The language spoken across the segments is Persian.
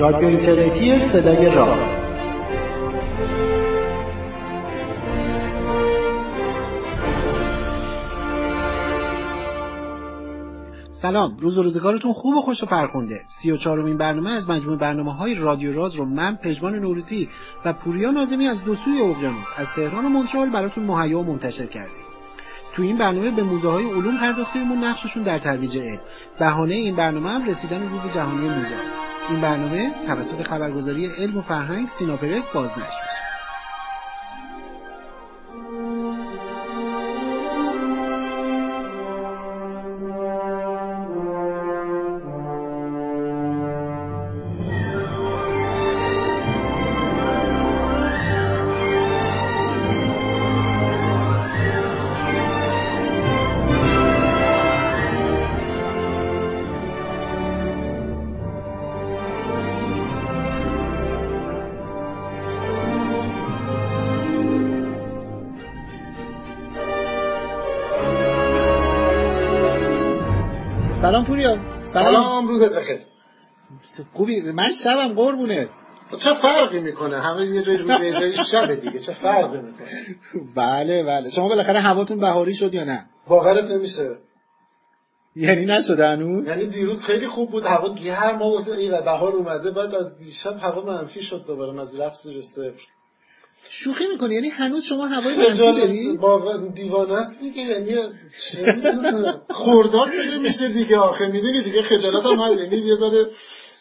رادیو اینترنتی صدای راز سلام روز و روزگارتون خوب و خوش و فرخونده سی و چهارمین برنامه از مجموع برنامه های رادیو راز رو من پژمان نوروزی و پوریا نازمی از دو سوی اقیانوس از تهران و مونترال براتون مهیا و منتشر کردیم. تو این برنامه به موزه های علوم و نقششون در ترویج علم. بهانه این برنامه هم رسیدن روز جهانی موزه است. این برنامه توسط خبرگزاری علم و فرهنگ سیناپرس بازنشر میشه سلام. سلام روزت بخیر. خوبی؟ من شبم قربونت. چه فرقی می‌کنه؟ همه یه جای روز یه جای شب دیگه. چه فرقی می‌کنه؟ بله بله. شما بالاخره هواتون بهاری شد یا نه؟ باورت نمیشه. یعنی نشده هنوز؟ یعنی دیروز خیلی خوب بود. هوا گرم گفتیم ای بهار اومده. بعد از دیشب هوا منفی شد دوباره. از رفت زیر صفر. شوخی می‌کنی. یعنی هنوز شما هوای منفی دارید واقعا دیوانه است دیگه. یعنی. خورداد دیگه میشه دیگه. آخه می‌دونی دیگه خجالت هم هست یعنی یه ذره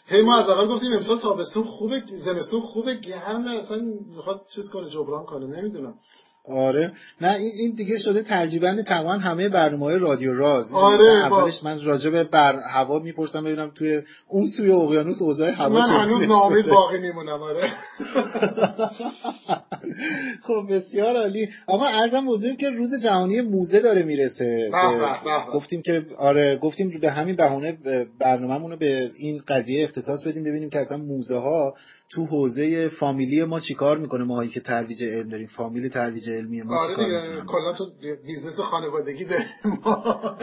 هی ما از اول گفتیم امسال تابستون خوبه زمستون خوبه گرمه اصلا می‌خواد چیز کنه جبران کنه نمی‌دونم. آره. نه این, این دیگه شده ترجیبند تقریبا همه برنامه های رادیو راز. آره، اولش من راجع به بر هوا می‌پرسم ببینم توی اون سوی اقیانوس اوضاع هوا من هنوز ناامید شده. باقی میمونم آره. خب بسیار عالی. آقا ارزم حضورت که روز جهانی موزه داره می‌رسه. گفتیم که آره گفتیم به همین بهونه برنامه‌مون رو به این قضیه اختصاص بدیم ببینیم که اصلا موزه ها تو حوزه فامیلی ما چیکار می‌کنه. ماهایی که ترویج علم داریم فامیل ترویج علمی ما آره چیکار دیگه کلا تو business خانوادگی داریم ما.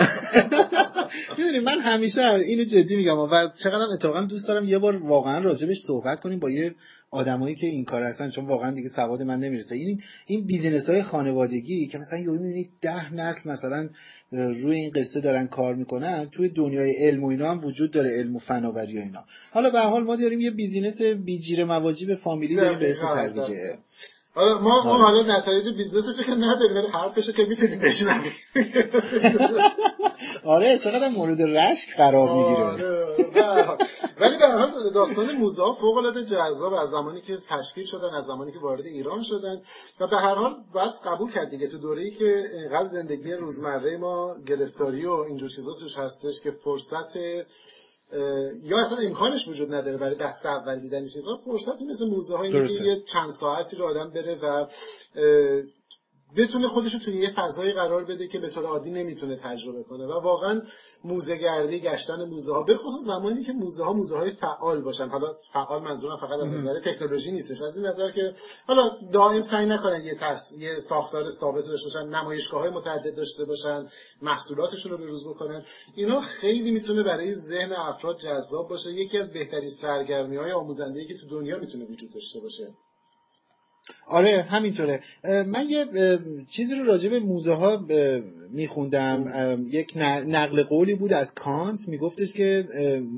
می‌دونی من همیشه اینو جدی میگم و چقدر اتفاقا دوست دارم یه بار واقعا راجبش صحبت کنیم با یه آدمایی که این کار هستن چون واقعا دیگه سواد من نمی‌رسه. این این business های خانوادگی که مثلا یهو می‌بینید ده نسل مثلا روی این قصه دارن کار می‌کنن توی دنیای علم و اینا هم وجود داره علم و فناوری و اینا. حالا به هر حال ما داریم یه business بی‌جیره مواجبه فامیلی داریم به اسم ترویج آره ما ما آره. حالا نتایج business ش که نداریم ولی حرفش که می‌تونیم بشنویم آره چقدر مورد رشک قرار می‌گیره آره، حال. ولی به هر حال داستان موزه ها فوق العاده جذاب از زمانی که تشکیل شدن از زمانی که وارد ایران شدن و به هر حال باید قبول کرد دیگه تو دوره‌ای که اینقدر زندگی روزمره ما گرفتاری و اینجور چیزا توش هستش که فرصت یا اصلا امکانش وجود نداره برای دست اول دیدن چیزها فرصتی مثل موزه ها اینه که درسته. یه چند ساعتی رو آدم بره و بتونه خودش رو توی یه فضایی قرار بده که به طور عادی نمی‌تونه تجربه کنه. و واقعا موزه گردی گشتن موزه ها به خصوص زمانی که موزه ها موزه های فعال باشن. حالا فعال منظورم فقط از نظر تکنولوژی نیستش از این نظر که حالا دائم سعی نکنن یه, تص... یه ساختار ثابت داشته باشن نمایشگاه های متعدد داشته باشن محصولاتشون رو بروز بکنن. اینا خیلی می‌تونه برای ذهن افراد جذاب باشه. یکی از بهترین سرگرمی های آموزنده که تو دنیا می‌تونه وجود داشته باشه. آره همینطوره. من یه چیزی رو راجع به موزه ها میخوندم. یک نقل قولی بود از کانت. میگفتش که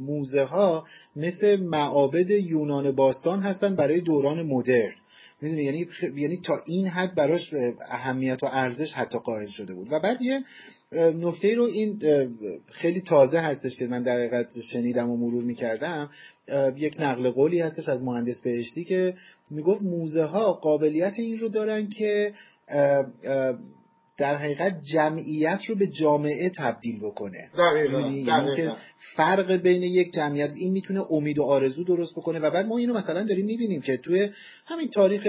موزه ها مثل معابد یونان باستان هستن برای دوران مدرن. می‌دونی یعنی یعنی تا این حد براش اه، اهمیت و ارزش حتی قائل شده بود. و بعد یه نکته رو این خیلی تازه هستش که من در حقیقت شنیدم و مرور می‌کردم. یک نقل قولی هستش از مهندس بهشتی که می‌گفت موزه ها قابلیت این رو دارن که در حقیقت جمعیت رو به جامعه تبدیل بکنه دقیقا می‌دونی؟ یعنی که فرق بین یک جمعیت این می‌تونه امید و آرزو درست بکنه و بعد ما اینو مثلا داریم می‌بینیم که توی همین تاریخ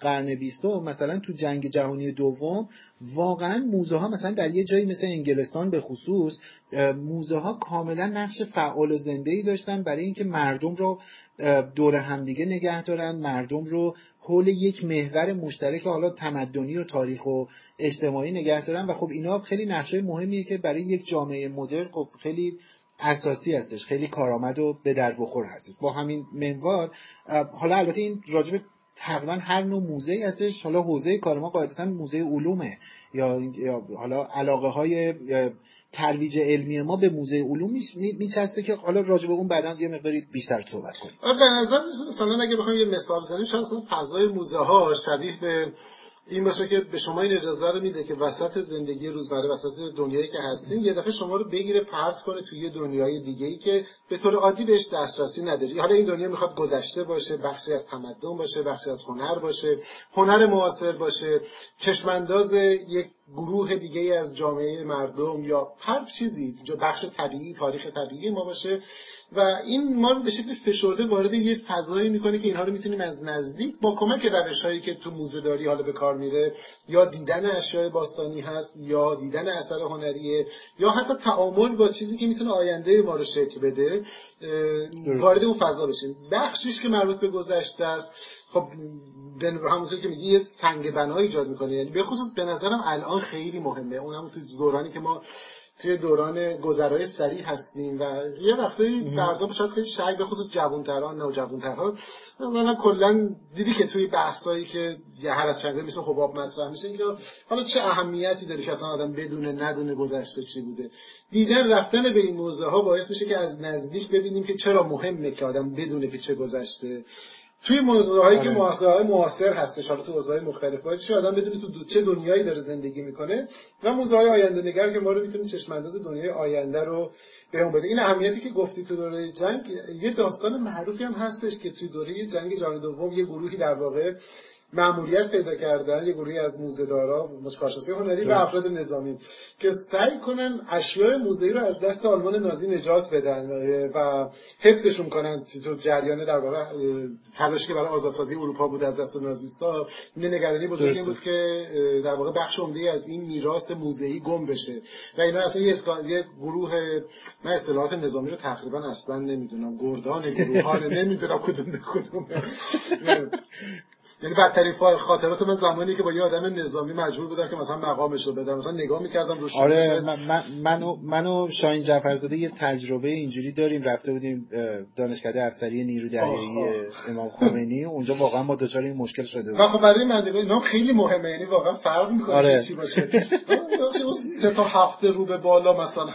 قرن بیستم مثلا تو جنگ جهانی دوم واقعا موزه ها مثلا در یه جایی مثل انگلستان به خصوص موزه ها کاملا نقش فعال و زنده ای داشتن برای اینکه مردم رو دور همدیگه نگه دارن مردم رو حول یک محور مشترک حالا تمدنی و تاریخ و اجتماعی نگه دارن. و خب اینا خیلی نقشه مهمیه که برای یک جامعه مدرن خب خیلی اساسی هستش خیلی کارآمد و به در بخور هستش. با همین منوال حالا البته این راجب تقریبا هر نوع موزه هستش. حالا حوزه کار ما قاعدتا موزه علومه. یا, یا حالا علاقه های ترویج علمی ما به موزه علوم میچسبه که حالا راجع به اون بعدا یه مقداری بیشتر صحبت کنیم. به نظر مثلا اگه بخوایم یه مثال بزنیم شاید فضای موزه ها شبیه به این باشه که به شما این اجازه رو میده که وسط زندگی روزمره وسط دنیایی که هستین یه دفعه شما رو بگیره پرت کنه توی یه دنیای دیگه ای که به طور عادی بهش دسترسی نداری. حالا این دنیا می‌خواد گذشته باشه بخشی از تمدن باشه بخشی از هنر باشه هنر معاصر باشه چشمانداز یک گروه دیگه از جامعه مردم یا هر چیزی بخش طبیعی تاریخ طبیعی ما باشه. و این ما رو به شکل فشرده وارد یه فضایی می‌کنه که اینها رو می‌تونیم از نزدیک با کمک روش هایی که تو موزه داری حالا به کار میره یا دیدن اشیاء باستانی هست یا دیدن اثر هنریه یا حتی تعامل با چیزی که می‌تونه آینده ما رو شکل بده وارد اون فضا بشیم. بخشیش که مربوط به گذشته است خب همونطور که میگی یه سنگ بنا ایجاد می‌کنه. یعنی به خصوص به نظرم الان خیلی مهمه. اون تو دورانی که ما توی دوران گذرای سریع هستیم و یه وقتی مردم شاید خیلی شک به خصوص جوانتران نه جوانترها مثلا کلا دیدی که توی بحثایی که یه هر از چنگه مثل حباب مطرح میشه اینکه حالا چه اهمیتی داره که اصلا آدم بدونه ندونه گذشته چی بوده؟ دیدن رفتن به این موزه ها باعث میشه که از نزدیک ببینیم که چرا مهمه که آدم بدونه که چه گذشته. توی موضوع هایی که. معاصر های معاصر هستش حالا تو حوزه مختلف باید چه آدم بدونه تو چه دنیایی داره زندگی می‌کنه و موضوع های آینده نگر که ما رو می‌تونه چشم انداز دنیای آینده رو بهمون بده این اهمیتی که گفتی تو دوره جنگ یه داستان معروفی هم هستش که توی دوره جنگ جهانی دوم یه گروهی در واقع معمولیت پیدا کردن یه گروهی از موزهدارا کارشناسی هنری و افراد نظامی که سعی کنن اشیاء موزه‌ای رو از دست آلمان نازی نجات بدن و حفظشون کنن. تو جریان در واقع تلاشی که برای آزادسازی اروپا بود از دست نازیستا نگرانی بزرگی بود که در واقع بخش عمده از این میراث موزه‌ای گم بشه. و اینا اصلا یه گروه من اصطلاحات نظامی رو تقریبا اصلا نمی‌دونم. گردان گروهان نمی‌دونم کدوم به کدوم. یعنی بدترین خاطرات من زمانی که با یه آدم نظامی مجبور بودم که مثلا مقامش رو بدم. مثلا نگاه می‌کردم روش آره من منو منو شاهین جعفرزاده یه تجربه اینجوری داریم. رفته بودیم دانشکده افسری نیرو دریایی امام خمینی. اونجا واقعا ما دچار این مشکل شده بود خب برای من اینا خیلی مهمه. یعنی واقعا فرق می‌کنه آره. چی باشه. سه تا هفته رو به بالا مثلا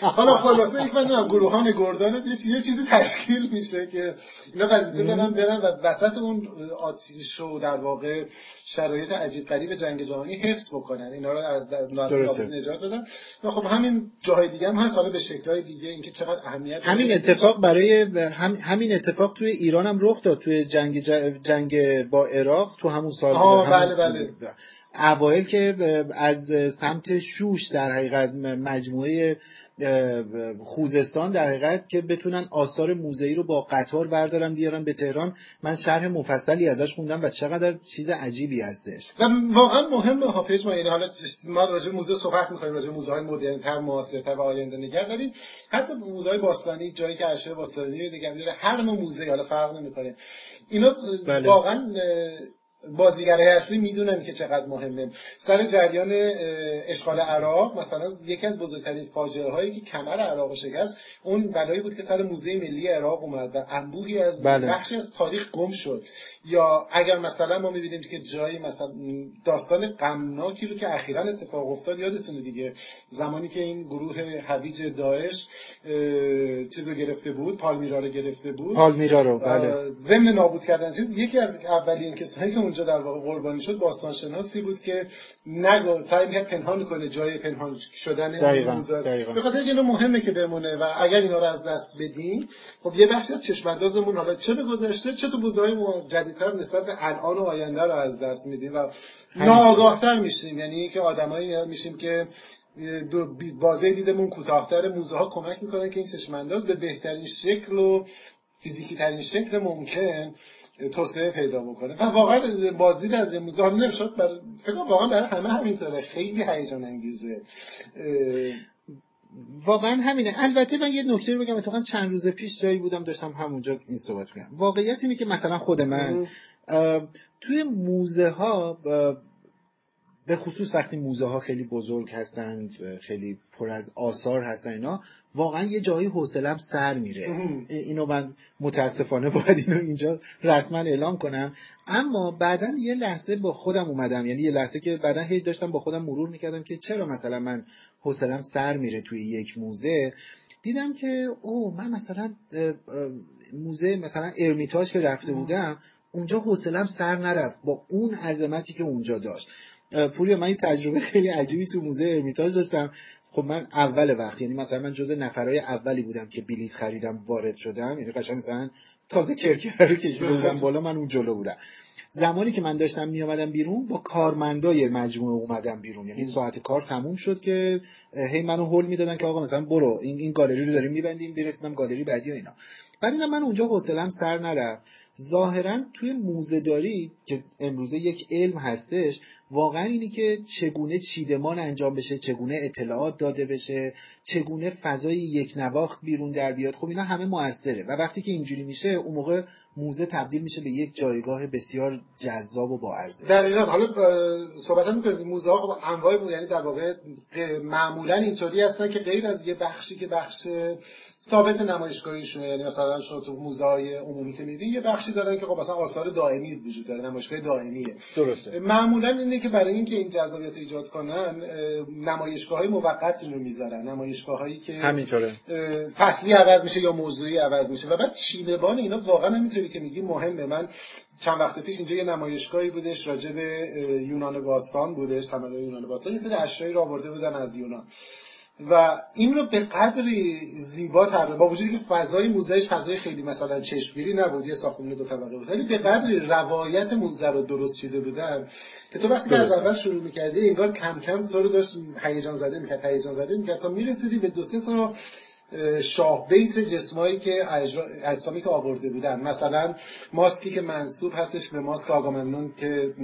حالا خلاصه یک من گروهان گردان یه چیزی تشکیل میشه که اینا قضیه دارن برن و وسط اون آتیش و در واقع شرایط عجیب غریب جنگ جهانی حفظ بکنن. اینا رو از نجات بدن. و خب همین جاهای دیگه هم هست. حالا به شکل‌های دیگه اینکه چقدر اهمیت همین اتفاق برای هم... همین اتفاق توی ایران هم رخ داد. توی جنگ جنگ با عراق تو همون سال آه بله بله. اوایل که از سمت شوش در حقیقت مجموعه خوزستان در حقیقت که بتونن آثار موزهی رو با قطار بردارن بیارن به تهران من شرح مفصلی ازش خوندم و چقدر چیز عجیبی هستش. و واقعا مهمه ها پیش ما یعنی حالا ما راجع موزه صحبت می‌کنیم راجع موزه های مدرن تر معاصرتر و آینده نگر ولی حتی موزه های باستانی جایی که اشیاء باستانی دیگه هر نوع موزه حالا فرق نمی‌کنه. اینا بله. واقعا بازیگرای اصلی می‌دونن که چقدر مهمه سر جریان اشغال عراق مثلا یکی از بزرگترین فاجعه هایی که کمر عراق شکست اون بلایی بود که سر موزه ملی عراق اومد و انبوهی از بله. بخشی از تاریخ گم شد یا اگر مثلا ما می‌بینیم که جایی مثلا داستان غمناکی رو که اخیرا اتفاق افتاد یادتونه دیگه زمانی که این گروه هویج داعش چیزو گرفته بود پالمیرا رو گرفته بود. پالمیرا رو بله. ضمن نابود کردن چیز یکی از اولین کسانی که اونجا در واقع قربانی شد باستان شناسی بود که نگو سعی می‌کرد پنهان کنه جای پنهان شدن به خاطر اینکه مهمه که بمونه و اگر اینا رو از دست بدیم خب یه بخشی از چشماندازمون حالا چه به گذشته چه تو بوزهای جدیدتر نسبت به الان و آینده رو از دست میدیم و ناآگاهتر میشیم. یعنی که آدمایی میشیم که دو بازه دیدمون کوتاهتر موزه ها کمک می‌کنن که این چشمانداز به بهترین شکل و فیزیکی ترین شکل ممکن توسعه پیدا بکنه. و واقعا بازدید از این موزه نمی‌شد برای فکر واقعا برای همه همینطوره. خیلی هیجان انگیزه واقعا همینه. البته من یه نکته رو بگم اتفاقا چند روز پیش جایی بودم داشتم همونجا این صحبت کنم واقعیت اینه که مثلا خود من توی موزه ها به خصوص وقتی موزه ها خیلی بزرگ هستند خیلی پر از آثار هستن اینا واقعا یه جایی حوصلم سر میره. اینو من متاسفانه باید اینو اینجا رسما اعلام کنم. اما بعدا یه لحظه با خودم اومدم. یعنی یه لحظه که بعدا هی داشتم با خودم مرور می‌کردم که چرا مثلا من حوصلم سر میره توی یک موزه. دیدم که او من مثلا موزه مثلا ارمیتاژ که رفته بودم اونجا حوصلم سر نرفت با اون عظمتی که اونجا داشت. پوریا من این تجربه خیلی عجیبی تو موزه ارمیتاژ داشتم. خب من اول وقت یعنی مثلا من جز نفرای اولی بودم که بلیت خریدم وارد شدم. یعنی قشنگ مثلا تازه کرکر رو کشیده بودم بالا من اون جلو بودم. زمانی که من داشتم می آمدم بیرون با کارمندای مجموعه اومدم بیرون. یعنی ساعت کار تموم شد که هی منو هول می‌دادن که آقا مثلا برو این این گالری رو داریم میبندیم برسیدم گالری بعدی و اینا. بعد من اونجا حوصلم سر نرفت. ظاهرا توی موزهداری که امروزه یک علم هستش واقعا اینی که چگونه چیدمان انجام بشه چگونه اطلاعات داده بشه چگونه فضای یک نواخت بیرون در بیاد. خب اینا همه موثره. و وقتی که اینجوری میشه اون موقع موزه تبدیل میشه به یک جایگاه بسیار جذاب و با ارزش دقیقا. حالا صحبت هم می‌کنیم. موزه ها خب انواع بود. یعنی در واقع معمولا اینطوری هستن که غیر از یه بخشی که بخش ثابت نمایشگاهیشونه. یعنی مثلا شما تو موزه های عمومی که میری یه بخشی دارن که خب مثلا آثار دائمی وجود داره نمایشگاه دائمیه. درسته. معمولا اینه که برای اینکه این جذابیت ایجاد کنن نمایشگاه های موقتی رو می‌ذارن. نمایشگاه هایی که همینطوره. فصلی عوض میشه یا موضوعی عوض میشه. و بعد چینبان اینا واقعا همینطوری که میگی مهمه. من چند وقت پیش اینجا یه نمایشگاهی بودش راجع به یونان باستان بودش تمدن یونان باستان. یه سری اشیایی رو آورده بودن از یونان. و این رو به قدری زیبا طراحی با وجودی که فضای موزهش فضای خیلی مثلا چشمگیری نبود یه ساختمان دو طبقه بود ولی به قدری روایت موزه رو درست چیده بودن که تو وقتی از اول شروع می‌کردی انگار کم کم تو رو داشت هیجان زده می‌کرد هیجان زده می‌کرد تا می‌رسیدی به دو سه تا شاه بیت جسمایی که اجسامی که آورده بودن. مثلا ماسکی که منصوب هستش به ماسک آگاممنون که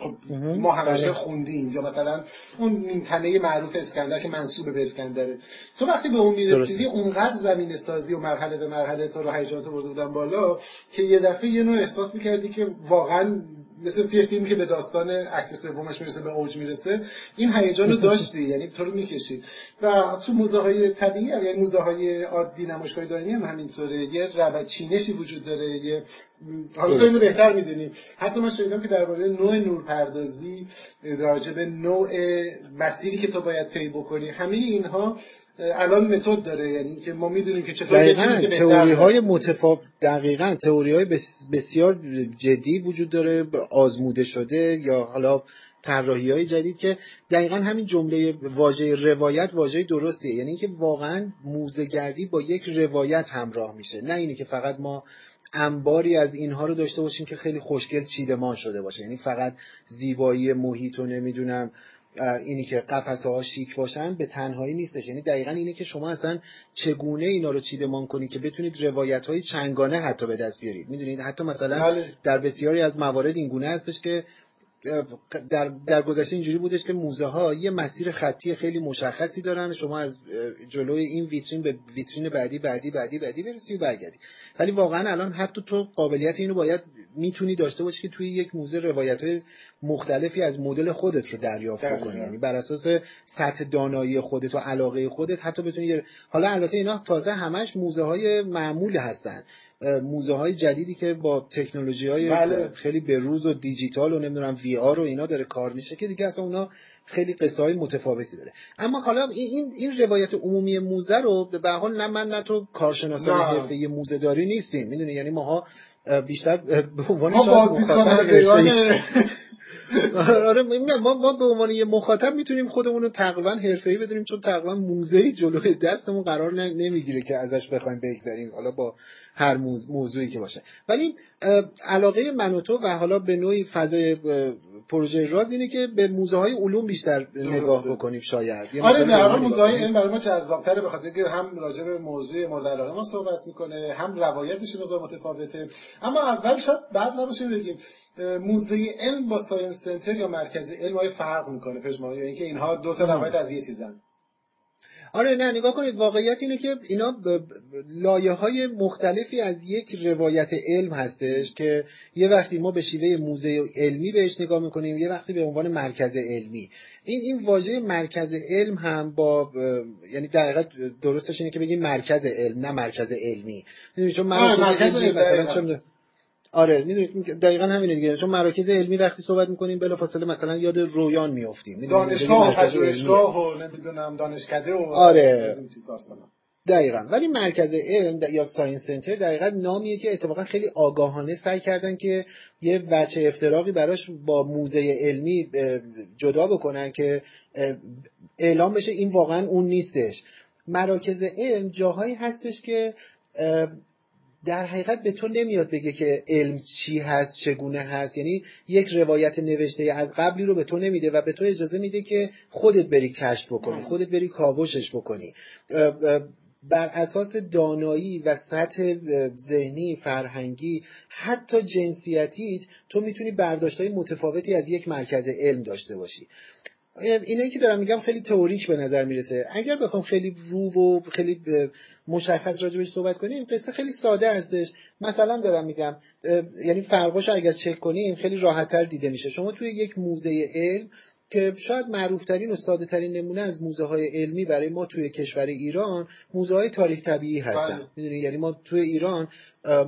خب ما همیشه خوندیم. یا مثلا اون نیمتنه معروف اسکندر که منصوب به اسکندره. تو وقتی به اون می‌رسیدی اونقدر زمین سازی و مرحله به مرحله تو رو هیجانات برده بودن بالا که یه دفعه یه نوع احساس می‌کردی که واقعا مثل یه فیلمی که به داستان عکس سومش می‌رسه به اوج می‌رسه. این هیجان رو داشتی یعنی تو رو می‌کشید. و تو موزه های طبیعی یعنی موزه های عادی نمایشگاه دائمی هم همینطوره. یه رو چینشی وجود داره یه حالا تو اینو بهتر می‌دونیم. حتی من شنیدم که درباره نوع نورپردازی راجع به نوع مسیری که تو باید طی بکنی همه اینها الان متد داره یعنی که ما می‌دونیم که چطور دقیقاً تئوری های متفاوت دقیقاً تئوری های بسیار جدی وجود داره آزموده شده یا حالا طراحی های جدید که دقیقا همین جمله واژه روایت واژه درستیه. یعنی اینکه واقعا موزگردی با یک روایت همراه میشه. نه اینی که فقط ما انباری از اینها رو داشته باشیم که خیلی خوشگل چیدمان شده باشه. یعنی فقط زیبایی محیط و نمی‌دونم اینی که قفسه ها شیک باشن به تنهایی نیستش. یعنی دقیقا اینه که شما اصلا چگونه اینا رو چیدمان کنید که بتونید روایت های چنگانه حتی به دست بیارید. می‌دونید؟ حتی مثلا بله. در بسیاری از موارد این گونه هستش که در, در گذشته اینجوری بودش که موزه ها یه مسیر خطی خیلی مشخصی دارن. شما از جلوی این ویترین به ویترین بعدی بعدی بعدی بعدی برسی و برگردی. ولی واقعا الان حتی تو قابلیت اینو باید می‌تونی داشته باشی که توی یک موزه روایت های مختلفی از مدل خودت رو دریافت بکنی. یعنی بر اساس سطح دانایی خودت و علاقه خودت حتی بتونی حالا البته اینا تازه همش موزه های معمول هستن. موزه های جدیدی که با تکنولوژی های بله. خیلی بروز و دیجیتال و نمی‌دونم وی آر و اینا داره کار میشه که دیگه اصلا اونا خیلی قصه های متفاوتی داره. اما حالا این این روایت عمومی موزه رو به حال نه من نه تو کارشناسان حرفه موزه داری نیستیم. می‌دونی؟ یعنی ماها بیشتر به عنوان آره ما ما به عنوان یه مخاطب می‌تونیم خودمون رو تقریبا حرفه‌ای بدونیم چون تقریبا موزه جلوی دستمون قرار نمی‌گیره که ازش بخوایم بگذریم. حالا با هر موضوعی که باشه. ولی علاقه من و تو و حالا به نوعی فضای پروژه راز اینه که به موزه های علوم بیشتر نگاه بکنیم شاید. آره در حال موزه های علم برای ما جذاب‌تره به خاطر که هم راجع به موضوع مورد علاقه ما صحبت می‌کنه هم روایتش مقدار متفاوته. اما اول شاید بعد نباشه بگیم موزه علم با ساینس سنتر یا مرکز علم های فرق می‌کنه؟ پژمان یا اینکه اینها دو تا روایت از یه چیزن. آره نه نگاه کنید واقعیت اینه که اینا لایه های مختلفی از یک روایت علم هستش که یه وقتی ما به شیوه موزه علمی بهش نگاه می‌کنیم یه وقتی به عنوان مرکز علمی. این این واژه مرکز علم هم با یعنی در حقیقت درستش اینه که بگیم مرکز علم نه مرکز علمی. چون مرکز علمی مثلا آره می‌دونید دقیقا همینه دیگه. چون مراکز علمی وقتی صحبت می‌کنیم بلافاصله مثلا یاد رویان میافتیم. دانشگاه و پژوهشگاه و نمی‌دونم دانشکده و آره. دقیقا. ولی مرکز علم یا ساینس سنتر دقیقا نامیه که اتفاقا خیلی آگاهانه سعی کردن که یه وچه افتراقی براش با موزه علمی جدا بکنن که اعلام بشه این واقعا اون نیستش. مراکز علم جاهایی هستش که در حقیقت به تو نمیاد بگه که علم چی هست چگونه هست. یعنی یک روایت نوشته از قبلی رو به تو نمیده و به تو اجازه میده که خودت بری کشف بکنی خودت بری کاوشش بکنی. بر اساس دانایی و سطح ذهنی فرهنگی حتی جنسیتیت تو می‌تونی برداشت های متفاوتی از یک مرکز علم داشته باشی. اینایی که دارم میگم خیلی تئوریک به نظر می‌رسه. اگر بخوام خیلی رو و خیلی مشخص راجبش صحبت کنیم قصه خیلی ساده هستش. مثلا دارم میگم یعنی فرقاش اگر چک کنیم خیلی راحتتر دیده میشه. شما توی یک موزه علم که شاید معروفترین و ساده ترین نمونه از موزه های علمی برای ما توی کشور ایران موزه های تاریخ طبیعی هستن. بله. می‌دونی؟ یعنی ما توی ایران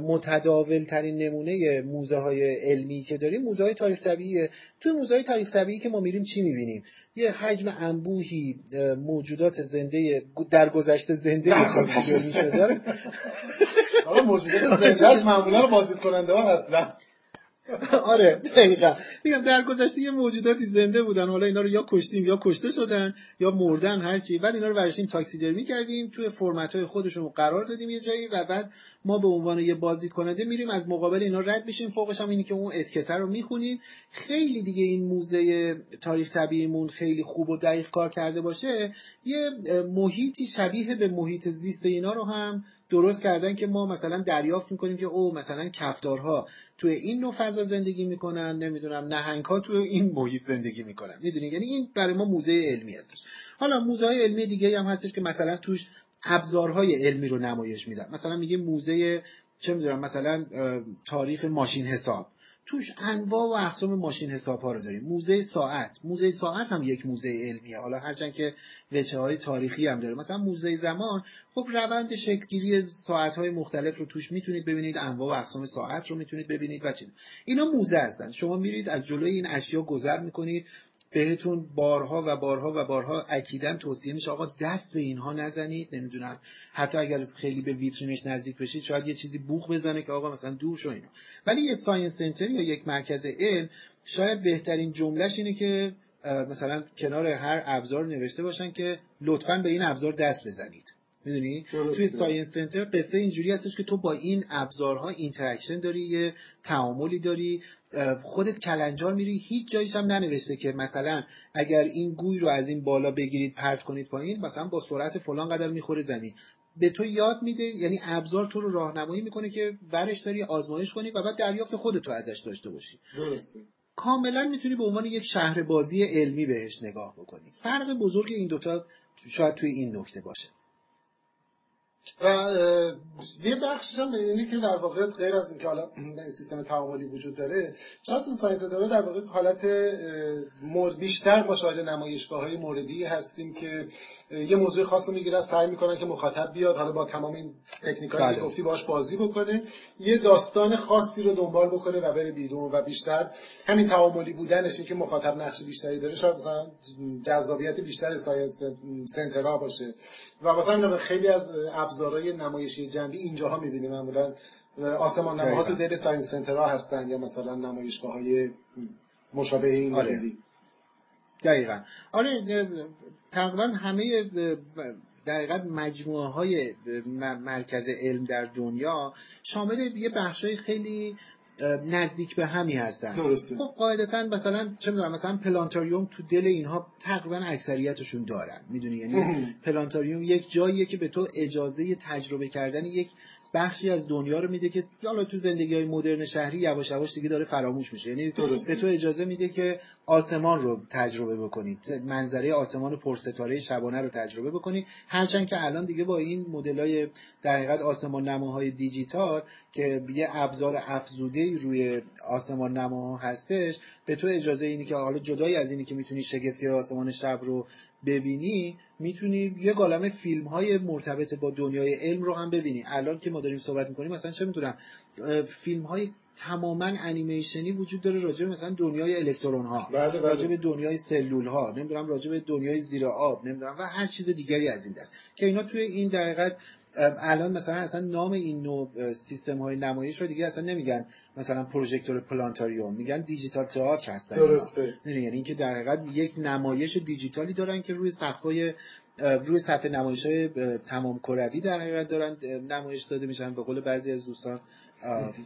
متداول ترین نمونه موزه های علمی که داریم موزه های تاریخ طبیعیه. توی موزه های تاریخ طبیعی که ما میریم چی می‌بینیم؟ یه حجم انبوهی موجودات زنده در گذشته زنده حالا موجودات زنده معمولا رو بازدید کننده ها هستن. آره دقیقا. میگم در گذشته یه موجوداتی زنده بودن. حالا اینا رو یا کشتیم یا کشته شدن یا مردن هرچی بعد اینا رو ورشیم تاکسیدرمی کردیم. توی فرمت های خودشون قرار دادیم یه جایی و بعد ما به عنوان یه بازدید کننده میریم. از مقابل اینا رد بشیم فوقش هم اینی که اون اتکته رو می‌خونیم. خیلی دیگه این موزه تاریخ طبیعیمون خیلی خوب و دقیق کار کرده باشه. یه محیطی شبیه به محیط زیست اینا رو هم درست کردن که ما مثلا دریافت می‌کنیم که او مثلا کفدارها توی این نوع فضا زندگی می‌کنن نمی‌دونم نهنگ ها توی این محیط زندگی می‌کنن. می‌دونی؟ یعنی این برای ما موزه علمی هستش. حالا موزه های علمی دیگه هم هستش که مثلا توش ابزارهای علمی رو نمایش میدن. مثلا میگه موزه چه می‌دونم مثلا تاریخ ماشین حساب. توش انواع و اقسام ماشین حساب ها رو داریم. موزه ساعت. موزه ساعت هم یک موزه علمیه. حالا هرچند که وچه های تاریخی هم داره. مثلا موزه زمان خب روند شکلگیری ساعت های مختلف رو توش می‌تونید ببینید. انواع و اقسام ساعت رو می‌تونید ببینید و اینا موزه هستن. شما میرید از جلوی این اشیا گذر می‌کنید. بهتون بارها و بارها و بارها اکیدا توصیه میشه. آقا دست به اینها نزنید. نمی‌دونم حتی اگر خیلی به ویترینش نزدیک بشید شاید یه چیزی بوق بزنه که آقا مثلا دور شو اینا. ولی یه science center یا یک مرکز علم شاید بهترین جملهش اینه که مثلا کنار هر ابزار نوشته باشن که لطفا به این ابزار دست بزنید. می‌دونی؟ توی science center قصه اینجوری هستش که تو با این ابزارها interaction داری یه تعاملی داری خودت کلنجار میری هیچ جایش هم ننوشته که مثلا اگر این گوی رو از این بالا بگیرید پرت کنید پایین مثلا با سرعت فلان قدر می‌خوره زمین. به تو یاد میده یعنی ابزار تو رو راهنمایی می‌کنه که ورش داری آزمایش کنی و بعد دریافت خودتو ازش داشته باشی. درسته. کاملا می‌تونی به عنوان یک شهر بازی علمی بهش نگاه بکنی. فرق بزرگ این دوتا شاید توی این نکته باشه. و یه بخشش هم اینه که در واقع غیر از اینکه حالا سیستم تعاملی وجود داره چند تا ساینس داره در واقع حالت بیشتر ما شاهد نمایشگاه های موردی هستیم که یه موضوع خاص رو می‌گیرن سعی می‌کنن که مخاطب بیاد حالا با تمام این تکنیکایی که بله. گفتی باش بازی بکنه یه داستان خاصی رو دنبال بکنه و بره بیرون و بیشتر همین تعاملی بودنش که مخاطب نقش بیشتری داره شاید مثلا جذابیت بیشتر science center ها باشه و مثلا خیلی از ابزارهای نمایشی جنبی اینجاها می‌بینیم. معمولا آسمان نماها تو دل science center ها هستن یا مثلا نمایشگاه های مشابه این آره. دقیقا. آره تقریبا همه در مجموعه های مرکز علم در دنیا شامل یه بخشای خیلی نزدیک به همی هستن. درسته. خب قاعدتا مثلا چه می‌دونم مثلا planetarium تو دل اینها تقریبا اکثریتشون دارن. می‌دونی؟ یعنی planetarium یک جاییه که به تو اجازه تجربه کردن یک بخشی از دنیا رو میده که حالا تو زندگی های مدرن شهری یواش یواش دیگه داره فراموش میشه. یعنی درسته. به تو اجازه میده که آسمان رو تجربه بکنید. منظره آسمان پرستاره شبانه رو تجربه بکنید. هرچند که الان دیگه با این مدلای در حقیقت آسمان نماهای دیجیتال که یه ابزار افزوده روی آسمان نماها هستش به تو اجازه اینی که حالا جدایی از اینی که می‌تونی شگفتی آسمان شب رو ببینی می‌تونی یه عالمه فیلم های مرتبط با دنیای علم رو هم ببینی الان که ما داریم صحبت می‌کنیم مثلا چه می‌تونم فیلم های تماما انیمیشنی وجود داره راجع به مثلا دنیای الکترون ها بله بله. راجع به دنیای سلول ها نمی‌دونم راجع به دنیای زیر آب نمی‌دونم و هر چیز دیگری از این دست که اینا توی این در حقیقت الان مثلا اصلا نام این نوع سیستم های نمایش رو دیگه اصلا نمیگن مثلا پروژکتور پلانتاریوم میگن دیجیتال تئاتر هستن. درسته. یعنی اینکه در حقیقت یک نمایش دیجیتالی دارن که روی سقفای روی صفحه نمایش های تمام کروی در حقیقت دارن نمایش داده میشن. به قول بعضی از دوستان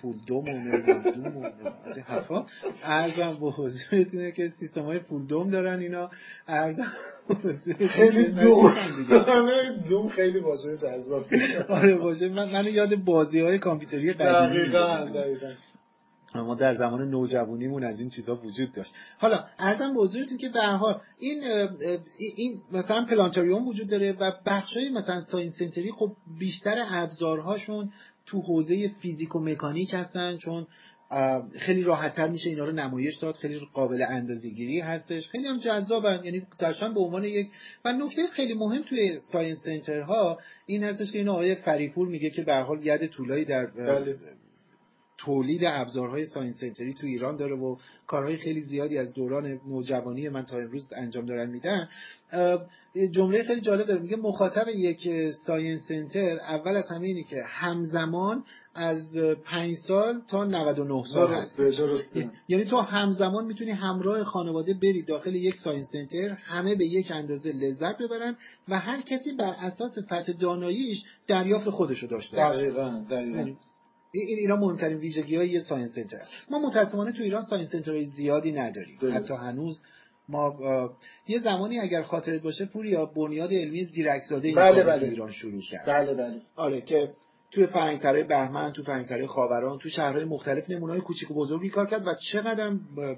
فول دوم و دوم از این حرفا. ارزم به حضورتونه که سیستم های فول دوم دارن اینا. ارزم خیلی دوم. دوم خیلی باشه جذاب. آره باشه. من منو یاد بازی های کامپیوتری قدیمی دقیقا. دقیقا. ما در زمان نوجوانیمون از این چیزا وجود داشت. حالا ارزم به حضورتون که به حال این این مثلا planetarium وجود داره و بخشای مثلا science center ی خب بیشتر ابزارهاشون تو حوزه فیزیک و مکانیک هستن چون خیلی راحتتر میشه اینا رو نمایش داد. خیلی قابل اندازه‌گیری هستش. خیلی هم جذابن. یعنی داشتن به عنوان یک و نکته خیلی مهم توی science center ها این هستش که این آقای فریپور میگه که به هر حال ید طولایی در بله. تولید ابزارهای science center ی تو ایران داره و کارهای خیلی زیادی از دوران نوجوانی من تا امروز انجام دارن میدن. جمله خیلی جالب داره. میگه مخاطب یک science center اول از همه اینه که همزمان از پنج سال تا 99 سال هست. درسته. درسته یعنی تو همزمان می‌تونی همراه خانواده بری داخل یک science center همه به یک اندازه لذت ببرن و هر کسی بر اساس سطح داناییش دریافت خودشو داشته دقیقا دقیقا. یعنی این اینا مهمترین ویژگی های یه science center. ما متاسفانه تو ایران science center های زیادی نداریم. درست. حتی هنوز ما یه زمانی اگر خاطرت باشه پوریا بنیاد علمی زیرکزاده بله، بله. ایران شروع کرد بله بله آره که توی فرهنگسرای بهمن تو فرهنگسرای خاوران تو شهرهای مختلف نمونه‌های کوچیک و بزرگی کار کرد و چقدر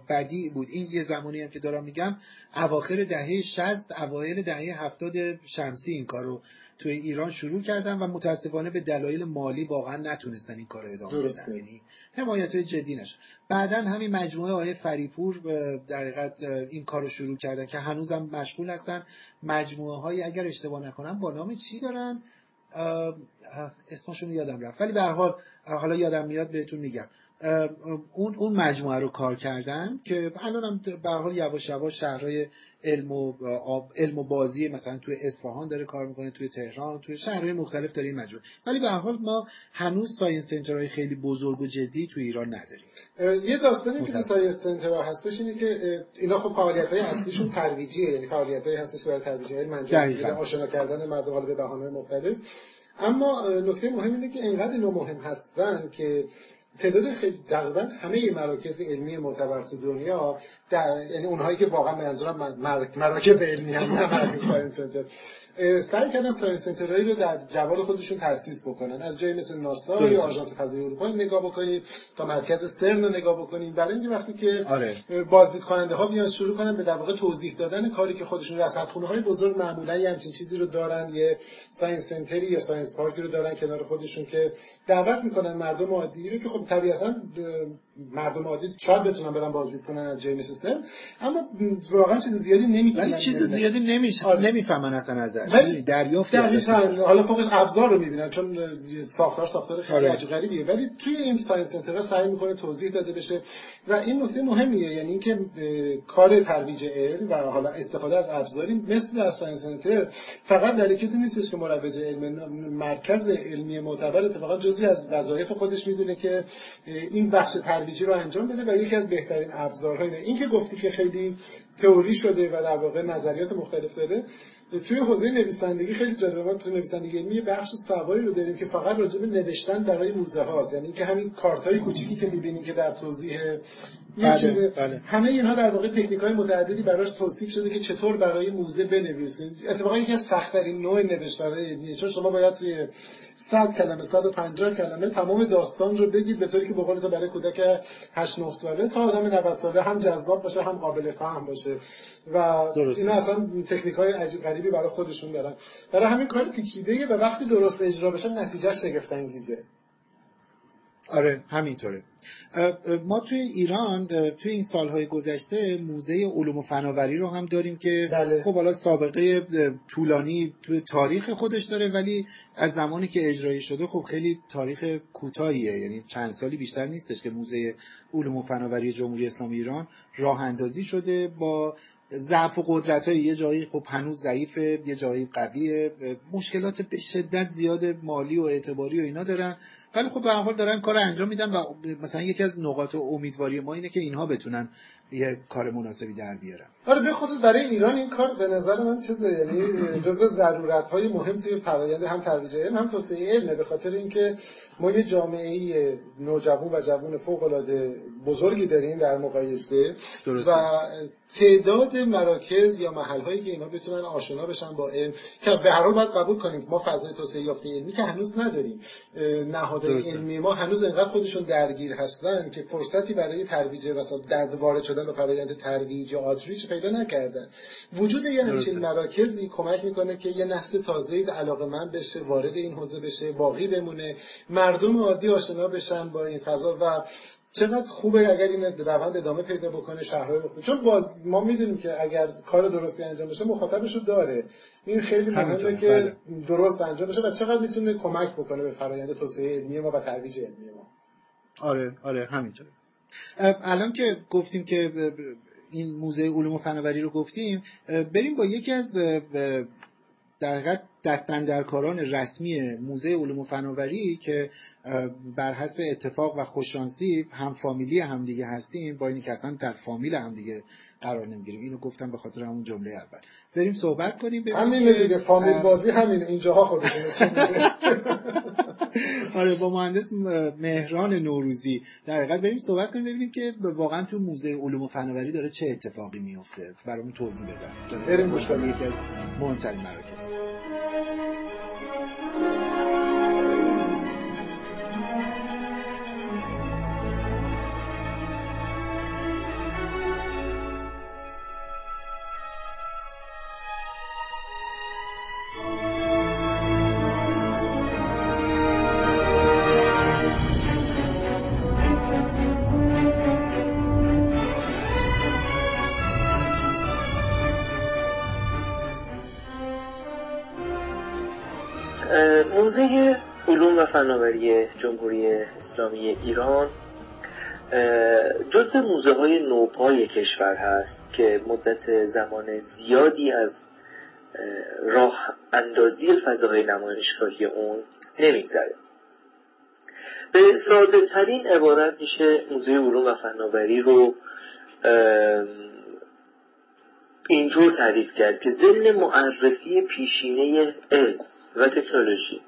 بدی بود. این یه زمانی هم که دارم میگم اواخر دهه 60 اوایل دهه 70 شمسی این کارو توی ایران شروع کردن و متاسفانه به دلایل مالی واقعا نتونستن این کار ادامه. بدن. یعنی حمایت های جدی نشد. بعدا همین مجموعه آقای فریپور در حقیقت این کار رو شروع کردن که هنوزم مشغول هستن. مجموعه های اگر اشتباه نکنم با نام چی دارن؟ اسمشون یادم رفت. ولی به هر حال حالا یادم میاد بهتون میگم. اون اون مجموعه رو کار کردن که الان هم به حال یواش یواش شهرهای علم و علم و بازی مثلا توی اصفهان داره کار می‌کنه توی تهران توی شهرهای مختلف داره این مجموعه ولی به حال ما هنوز science center های خیلی بزرگ و جدی توی ایران نداریم یه داستانی که تو. science center ها هستش اینه که اینا خب فعالیت های اصلیشون ترویجیه یعنی فعالیت هستش که برای ترویج علم انجام. میده آشنا کردن مردم به بهانه‌های مختلف اما نکته مهم اینه که انقدر اینا مهم هستن که تعداد خیلی تقریبا همه مراکز علمی معتبر تو دنیا در یعنی اونهایی که واقعا منظورم من- مر- مراکز علمی هم نه مراکز science center. سعی کردن science center هایی رو در جوار خودشون تاسیس بکنن. از جایی مثل ناسا. یا آژانس فضایی اروپا نگاه بکنید تا مرکز سرن رو نگاه بکنید. برای اینکه وقتی که آره. بازدید کننده ها بیان شروع کنن به در واقع توضیح دادن کاری که خودشون رصدخونه های بزرگ معمولا یه همچین چیزی رو دارن یه science center ی یا science park ی رو دارن کنار خودشون که دعوت می‌کنن مردم عادی رو که خب طبیعتا مردم عادی شاید بتونن برن بازدید کنن از جای مثل سرن اما واقعا چیز زیادی نمی‌تونن چیز زیادی نمیشه. آره. نمی‌فهمن اصلا ازش ولی می‌دونی، دریافتی ازش دقیقاً می‌کنن. حالا فوقش ابزار رو می‌بینن چون ساختار ساختار خیلی آره. عجیب غریبیه ولی توی این science center ها سعی می‌کنه توضیح داده بشه و این نکته مهمیه یعنی اینکه کار ترویج علم و حالا استفاده از ابزاری مثل از science center فقط برای کسی نیستش که مروج علم مرکز علمی معتبر اتفاقا جزوی از وظایف خودش می‌دونه که این بخش ترویجی رو انجام بده و یکی از بهترین ابزارها اینه این که گفتی که خیلی تئوری شده و در واقع نظریات مختلف داره توی حوزه نویسندگی خیلی جالبه. ما تو نویسندگی علمی یه بخش سوایی رو داریم که فقط راجع به نوشتن برای موزه هاست. یعنی که همین کارت های کوچیکی که می‌بینی که در توضیح بله، چیز بله. همه اینها در واقع تکنیک های متعددی براش توصیف شده که چطور برای موزه بنویسین اتفاقا یکی از سخت‌ترین نوع نوشتن علمیه. چون شما باید توی 100 کلمه 150 کلمه تمام داستان رو بگید به طوری که به قول تو برای کودک 8 9 ساله تا آدم 90 ساله هم جذاب باشه هم قابل فهم باشه. و این اصلا تکنیک های عجیب غریبی برای خودشون دارن. برای همین کار پیچیده و وقتی درست اجرا بشه نتیجه شگفت انگیزه آره همینطوره. ما توی ایران توی این سالهای گذشته موزه علوم و فناوری رو هم داریم که بله. خب حالا سابقه طولانی توی تاریخ خودش داره ولی از زمانی که اجرایی شده خب خیلی تاریخ کوتاهیه. یعنی چند سالی بیشتر نیستش که موزه علوم و فناوری جمهوری اسلامی ایران راه اندازی شده با ضعف و قدرت های یه جایی خب هنوز ضعیفه یه جایی قویه. مشکلات به شدت زیاد مالی و اعتباری و اینا دارن. ولی خب به حال دارن کار انجام میدن و مثلا یکی از نقاط امیدواری ما اینه که اینها بتونن یه کار مناسبی در بیارن آره به خصوص برای ایران این کار به نظر من چیزه یعنی جزء ضرورت های مهم توی فرآیند هم ترویج علم هم توسعه علمه به خاطر اینکه ما یه جامعه نوجوان و جوان فوق العاده بزرگی داریم در مقایسه درسته. و تعداد مراکز یا محل هایی که اینا بتونن آشنا بشن با علم که به هر حال باید قبول کنیم ما فضای توسعه یافته علمی که هنوز نداریم نهادهای. علمی ما هنوز انقدر خودشون درگیر هستن که فرصتی برای ترویج مثلا در وارد شدن به فرآیند ترویج یا آتریچ پیدا نکردن وجود یه همچین. مراکزی کمک می‌کنه که یه نسل تازه‌ای علاقه من بشه وارد این حوزه بشه باقی بمونه مردم عادی آشنا بشن با این فضا و چقدر خوبه اگر این روند ادامه پیدا بکنه شهرهای مختلف چون باز ما می‌دونیم که اگر کار درستی انجام بشه مخاطبش رو داره. این خیلی مهمه که بله. درست انجام بشه و چقدر می‌تونه کمک بکنه به فرآیند توسعه علمی ما و ترویج علمی ما. آره آره همینطوره. الان که گفتیم که ب- ب- این موزه علوم و فناوری رو گفتیم بریم با یکی از در حقیقت دستندرکاران رسمی موزه علوم و فناوری که بر حسب اتفاق و خوششانسی هم فامیلی هم دیگه هستیم با اینی که اصلا در فامیل هم دیگه قرار نمی‌گیریم. اینو گفتم به خاطر همون جمله اول. بریم صحبت کنیم ببینیم همینه که، دیگه فامیل بازی همین اینجاها خودشون آره با مهندس مهران نوروزی. در حقیقت بریم صحبت کنیم ببینیم که واقعا تو موزه علوم و فناوری داره چه اتفاقی میفته برامون توضیح بدن. بریم گوش کنیم. یکی از مهمترین مراکز. فناوری جمهوری اسلامی ایران جزو موزه های نوپای کشور هست که مدت زمان زیادی از راه اندازی فضاهای نمایشگاهی اون نمیگذره. به ساده ترین عبارت میشه موزه علوم و فناوری رو اینطور تعریف کرد که ضمن معرفی پیشینه علم و تکنولوژی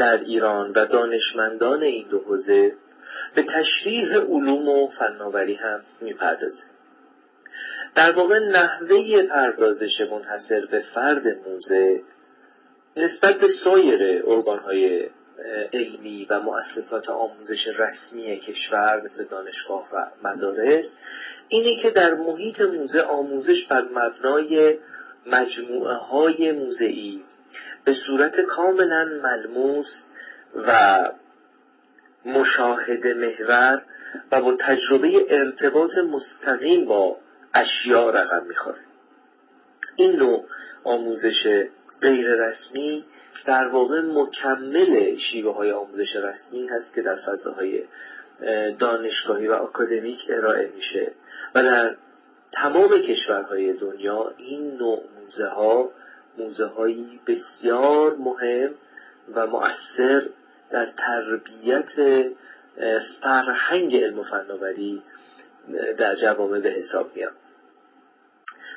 در ایران و دانشمندان این دو حوزه به تشریح علوم و فناوری هم می‌پردازه در واقع نحوه پردازش منحصر به فرد موزه نسبت به سایر ارگانهای علمی و مؤسسات آموزش رسمی کشور مثل دانشگاه و مدارس اینه که در محیط موزه آموزش بر مبنای مجموعه های موزه‌ای به صورت کاملا ملموس و مشاهده محور و با تجربه ارتباط مستقیم با اشیاء رقم می‌خوره. این نوع آموزش غیر رسمی در واقع مکمل شیوه های آموزش رسمی هست که در فضاهای دانشگاهی و اکادمیک ارائه میشه. و در تمام کشورهای دنیا این نوع موزه ها موزه هایی بسیار مهم و مؤثر در تربیت فرهنگ علم و فناوری در جوامع به حساب میاد.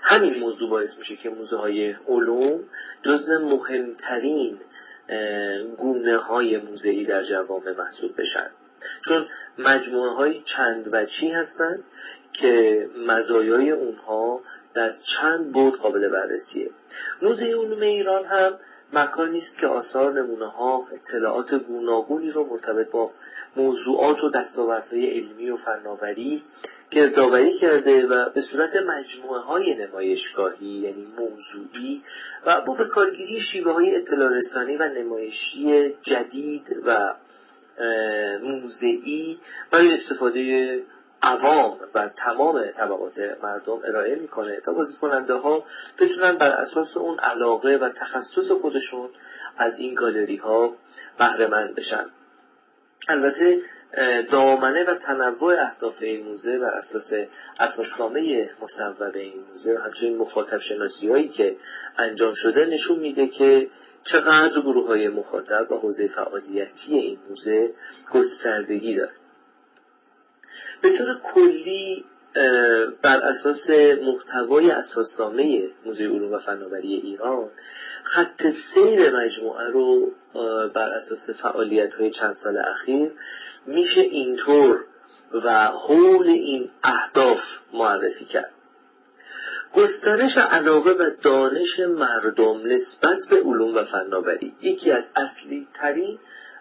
همین موضوع باعث میشه که موزه های علوم جزو مهمترین گونه های موزهی در جوامع محسوب بشن. چون مجموعه های چند وچی هستند که مزایای اونها در چند بود قابل بررسیه. موزه علوم ایران هم مکانی است که آثار نمونه ها اطلاعات گوناگونی رو مرتبط با موضوعات و دستاوردهای علمی و فناوری گردآوری کرده و به صورت مجموعه های نمایشگاهی یعنی موضوعی و با به کارگیری شیوه های اطلاع رسانی و نمایشی جدید و موزعی برای استفاده عوام و تمام طبقات مردم ارائه می‌کنه تا بازدید کننده ها بتونن بر اساس اون علاقه و تخصص خودشون از این گالری ها بهره مند بشن. البته دامنه و تنوع اهداف این موزه بر اساس اساسنامه مصوب این موزه و همچنین مخاطب شناسی هایی که انجام شده نشون میده که چقدر گروه های مخاطب و حوزه فعالیتی این موزه گستردگی داره. به طور کلی بر اساس محتوای اساسنامه موزه علوم و فناوری ایران خط سیر مجموعه رو بر اساس فعالیت های چند سال اخیر میشه اینطور و حول این اهداف معرفی کرد. گسترش علاقه و دانش مردم نسبت به علوم و فناوری یکی از اصلی ترین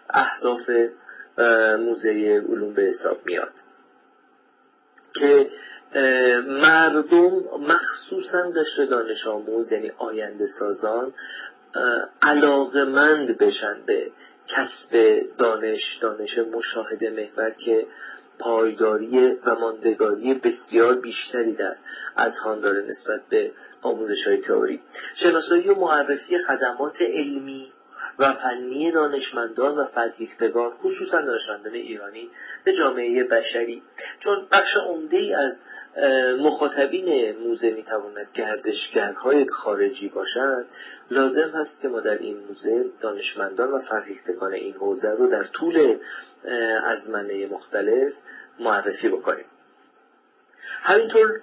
اهداف موزه علوم به حساب میاد. که مردم مخصوصا قشر دانش آموز یعنی آینده سازان علاقمند بشن به کسب دانش دانش مشاهده محور که پایداری و ماندگاری بسیار بیشتری در اذهان داره نسبت به آموزش های تئوری. شناسایی و معرفی خدمات علمی و فنی دانشمندان و فرهیختگان خصوصا دانشمندان ایرانی به جامعه بشری. چون بخش عمده ای از مخاطبین موزه می‌تواند گردشگرهای خارجی باشند لازم هست که ما در این موزه دانشمندان و فرهیختگان این حوزه رو در طول ازمنه مختلف معرفی بکنیم. همینطور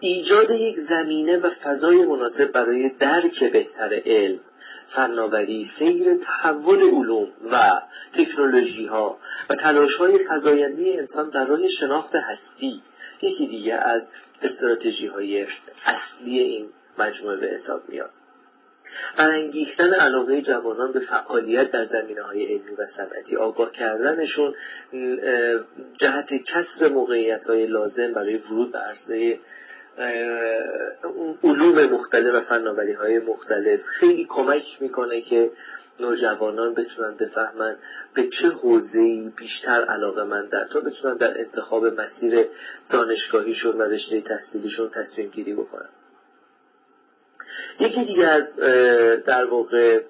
ایجاد یک زمینه و فضای مناسب برای درک بهتر علم فناوری سیر تحول علوم و تکنولوژی ها و تلاش های فضاینده انسان برای شناخت هستی یکی دیگه از استراتژی های اصلی این مجموعه به حساب میاد. برانگیختن علاقه جوانان به فعالیت در زمینه های علمی و صنعتی آگاه کردنشون جهت کسب موقعیت های لازم برای ورود به عرصه علوم مختلف و فناوری های مختلف خیلی کمک می‌کنه که نوجوانان بتونن بفهمن به چه حوزه‌ای بیشتر علاقه مندن تا بتونن در انتخاب مسیر دانشگاهیشون و رشته تحصیلیشون تصمیم گیری بکنن. یکی دیگه از در واقع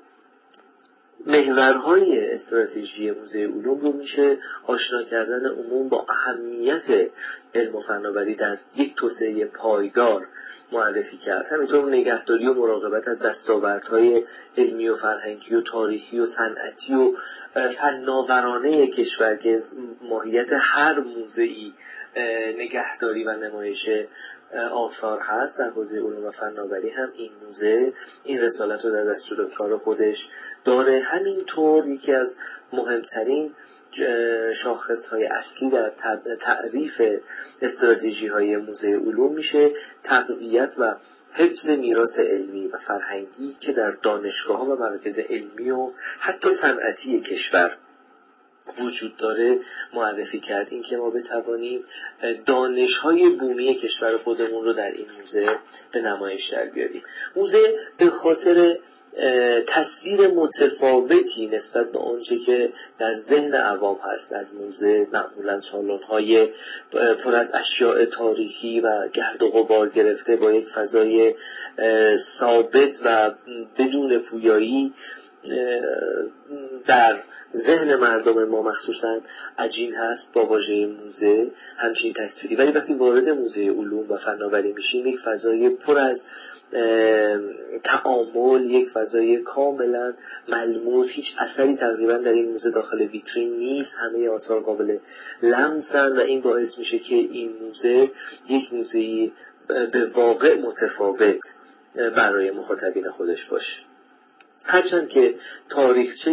محورهای استراتژی موزه علوم رو میشه آشنا کردن عموم با اهمیت علم و فناوری در یک توسعه پایدار معرفی کرد. همینطور نگهداری و مراقبت از دستاوردهای علمی و فرهنگی و تاریخی و صنعتی و فناورانه کشور که ماهیت هر موزه‌ای نگهداری و نمایش آثار هست در حوزه علوم و فناوری هم این موزه این رسالت رو در دستور کار خودش داره. همینطور یکی از مهمترین شاخص های اصلی در تعریف استراتژی های موزه علوم میشه تقویت و حفظ میراث علمی و فرهنگی که در دانشگاه و مراکز علمی و حتی صنعتی کشور وجود داره معرفی کرد. این که ما بتوانیم دانش های بومی کشور خودمون رو در این موزه به نمایش در بیاریم. موزه به خاطر تصویر متفاوتی نسبت به آنچه که در ذهن عوام هست از موزه معمولا سالن های پر از اشیاء تاریخی و گرد و غبار گرفته با یک فضای ثابت و بدون پویایی در ذهن مردم ما مخصوصا عجین هست با واژه موزه همچین تصویری. ولی وقتی وارد موزه علوم و فناوری میشیم یک فضای پر از تعامل یک فضای کاملا ملموس. هیچ اثری تقریبا در این موزه داخل ویترین نیست. همه آثار قابل لمسن و این باعث میشه که این موزه یک موزه به واقع متفاوت برای مخاطبین خودش باشه. هرچند که تاریخچه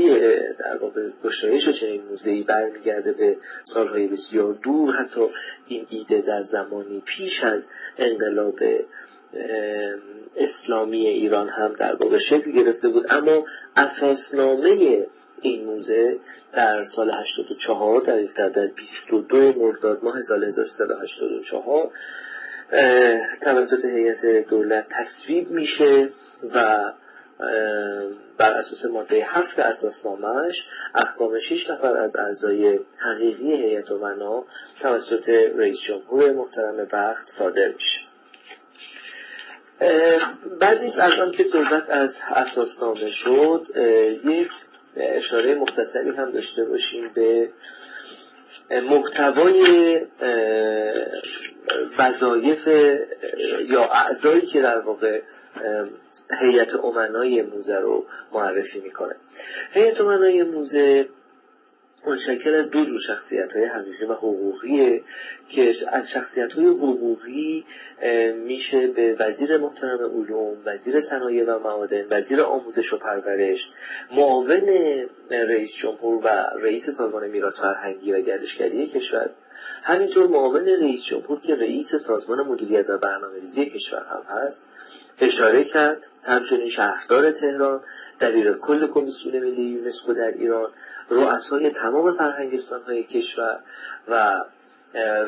در واقع گشایش چنین موزهی برمیگرده به سالهای بسیار دور حتی این ایده در زمانی پیش از انقلاب اسلامی ایران هم در واقع شکل گرفته بود. اما اساسنامه این موزه در سال 84 در در 22 مرداد ماه سال 1384 توسط هیئت دولت تصویب میشه و بر اساس ماده هفت اساسنامهش احکام شش نفر از اعضای حقیقی هیئت منا توسط رئیس جمهور محترم وقت صادر میشه. بعد نیست از آن که صحبت از اساسنامه شد یک اشاره مختصری هم داشته باشیم به محتوای وظایف یا اعضایی که در واقع هیئت امنای موزه رو معرفی می‌کنه. هیئت امنای موزه منشکل از دو جور شخصیت های حقیقی و حقوقیه که از شخصیت های حقوقی میشه به وزیر محترم علوم وزیر صنایع و معادن وزیر آموزش و پرورش معاون رئیس جمهور و رئیس سازمان میراث فرهنگی و گردشگری کشور همینطور معاون رئیس جمهور که رئیس سازمان مدیریت و برنامه ریزی کشور هم هست. اشاره کرد. همچنین شهردار تهران دبیر کل کمیسیون ملی یونسکو در ایران رؤسای تمام فرهنگستان های کشور و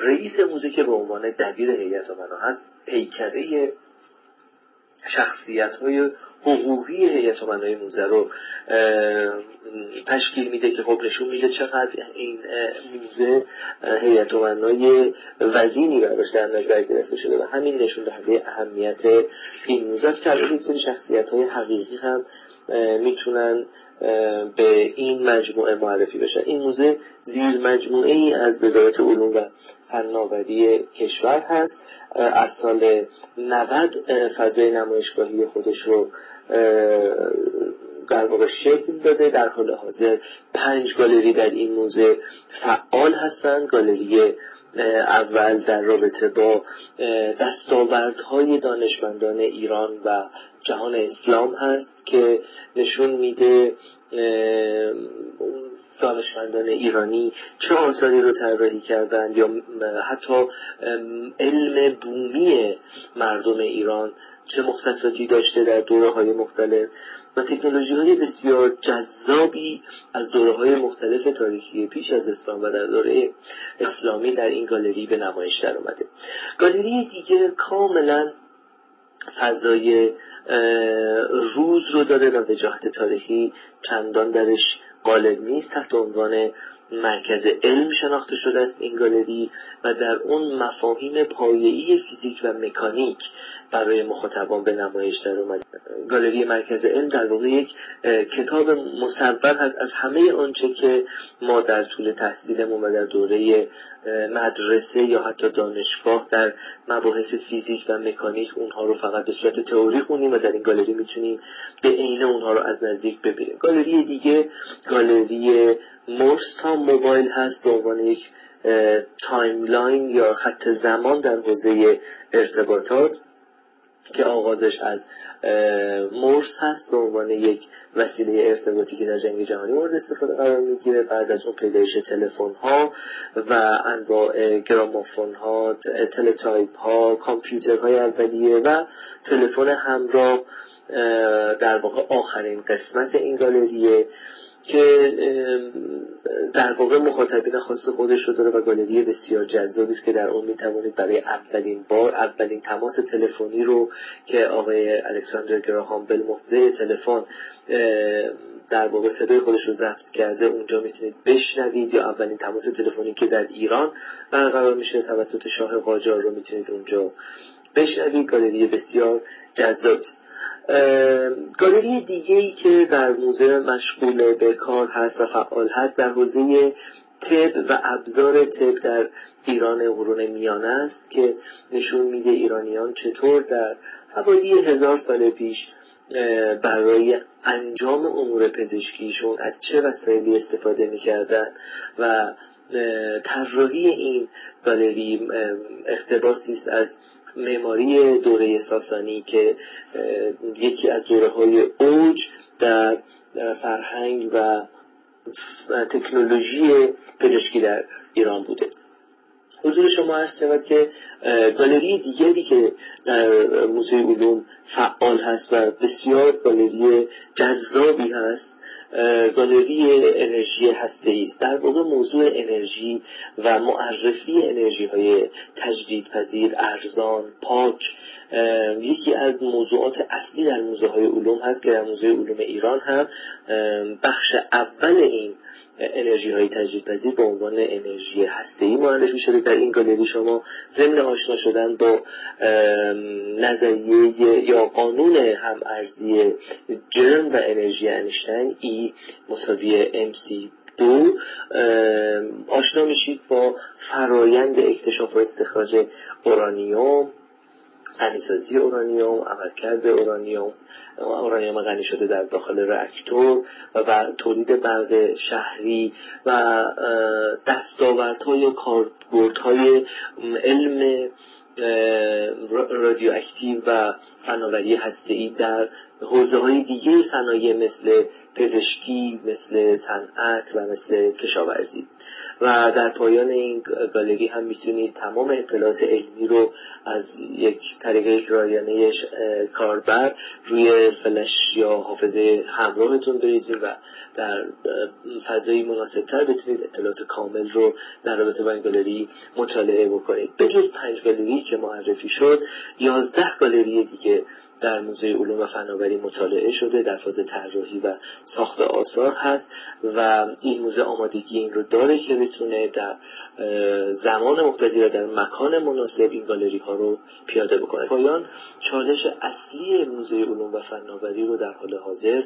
رئیس موزه که به عنوان دبیر هیئت امنا هست پیکره شخصیت های حقوقی هیئت امنای موزه رو تشکیل میده که خب نشون میده چقدر این موزه هیئت امنای وزینی براش در نظر گرفته شده و همین نشون دهنده اهمیت این موزه است که این سری شخصیت های حقیقی هم می‌تونن به این مجموعه معرفی بشن این موزه زیر مجموعه ای از وزارت علوم و فناوری کشور هست. از سال 90 فضای نمایشگاهی خودش رو در واقع شکل داده. در حال حاضر پنج گالری در این موزه فعال هستند گالری اول در رابطه با دستاوردهای دانشمندان ایران و جهان اسلام هست که نشون میده دانشمندان ایرانی چه آثاری رو طراحی کردند یا حتی علم بومی مردم ایران چه مختصاتی داشته در دوره های مختلف. و تکنولوژی های بسیار جذابی از دوره های مختلف تاریخی پیش از اسلام و در دوره اسلامی در این گالری به نمایش در اومده. گالری دیگه کاملا فضای روز رو داره و وجاهت تاریخی چندان درش غالب نیست. تحت عنوان مرکز علم شناخته شده است این گالری و در اون مفاهیم پایه‌ای فیزیک و مکانیک برای مخاطبان به نمایش در اومد. گالری مرکز علم در واقع یک کتاب مصور هست از همه آنچه که ما در طول تحصیلمون و در دوره مدرسه یا حتی دانشگاه در مباحث فیزیک و مکانیک اونها رو فقط به صورت تئوری خونیم و در این گالری می‌تونیم به عین اونها رو از نزدیک ببینیم. گالری دیگه گالری مورس تا موبایل هست به عنوان یک timeline یا خط زمان در حوزه ارتباطات. که آغازش از مورس هست به عنوان یک وسیله ارتباطی که در جنگ جهانی مورد استفاده قرار می‌گیره بعد از اون پیدایش تلفن ها و انواع گرامافون ها تلتایپ ها کامپیوترهای اولیه و تلفن همراه در واقع آخرین قسمت این گالریه. که در واقع مخاطبین خاص خودش رو داره و گالری بسیار جذابی است که در اون می‌توانید برای اولین بار اولین تماس تلفنی رو که آقای الکساندر گراهام بل مبدع تلفن در واقع صدای خودش رو ضبط کرده اونجا می‌تونید بشنوید یا اولین تماس تلفنی که در ایران برقرار میشه توسط شاه قاجار رو می‌تونید اونجا بشنوید. گالری بسیار جذابی است. گالری دیگه ای که در موزه مشغول به کار هست و فعال هست در حوزه طب و ابزار طب در ایران قرون میانه است که نشون میده ایرانیان چطور در حوالی هزار سال پیش برای انجام امور پزشکیشون از چه وسایلی استفاده می‌کردن و طراحی این گالری اقتباسی است از معماری دوره ساسانی که یکی از دوره های اوج در فرهنگ و تکنولوژی پزشکی در ایران بوده. حضور شما هست شود که گالری دیگری که در موزه علوم فعال هست و بسیار گالری جذابی هست گالری انرژی هسته است. در واقع موضوع انرژی و معرفی انرژی های تجدیدپذیر ارزان پاک یکی از موضوعات اصلی در موزه های علوم هست که در موزه علوم ایران هم بخش اول این انرژی های تجدیدپذیر به عنوان انرژی ای معرفی شده. در این گالری شما ضمن آشنا شدن با نظریه یا قانون هم ارزی جرم و انرژی انشتین ای مساوی MC دو آشنا میشید با فرایند اکتشاف و استخراج اورانیوم غنیسازی اورانیوم عملکرد اورانیوم اورانیوم غنی شده در داخل راکتور و بر تولید برق شهری و دستاوردهای کاربردهای علم رادیواکتیو و فناوری هسته‌ای در حوزه های دیگه صنایع مثل پزشکی مثل صنعت و مثل کشاورزی. و در پایان این گالری هم می‌تونید تمام اطلاعات علمی رو از یک طریق یک رایانه کاربر روی فلش یا حافظه همراهتون بریزید و در فضایی مناسبتر بتونید اطلاعات کامل رو در رابطه با این گالری مطالعه بکنید. به جز پنج گالری که معرفی شد یازده گالری دیگه در موزه علوم و فناوری مطالعه شده در فاز طراحی و ساخت آثار هست و این موزه آمادگی این رو داره که بتونه در زمان مقتضی در مکان مناسب این گالری ها رو پیاده بکنه. پایان چالش اصلی موزه علوم و فناوری رو در حال حاضر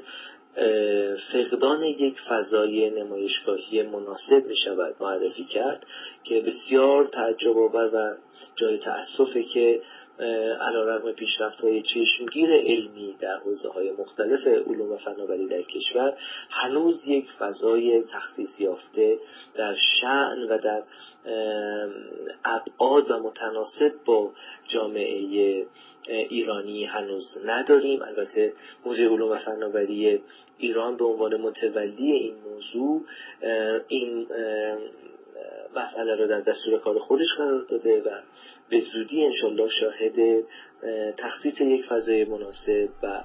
فقدان یک فضای نمایشگاهی مناسب می شود معرفی کرد که بسیار تعجب آور و جای تأسفه که علا رقم پیشرفت های چشمگیر علمی در حوزه های مختلف علوم و فناوری در کشور هنوز یک فضای تخصیص یافته در شعن و در ابعاد و متناسب با جامعه ایرانی هنوز نداریم. البته موزه علوم و فناوری ایران به عنوان متولی این موضوع این مسئله رو در دستور کار خودش قرار داده و به زودی انشالله شاهد تخصیص یک فضای مناسب و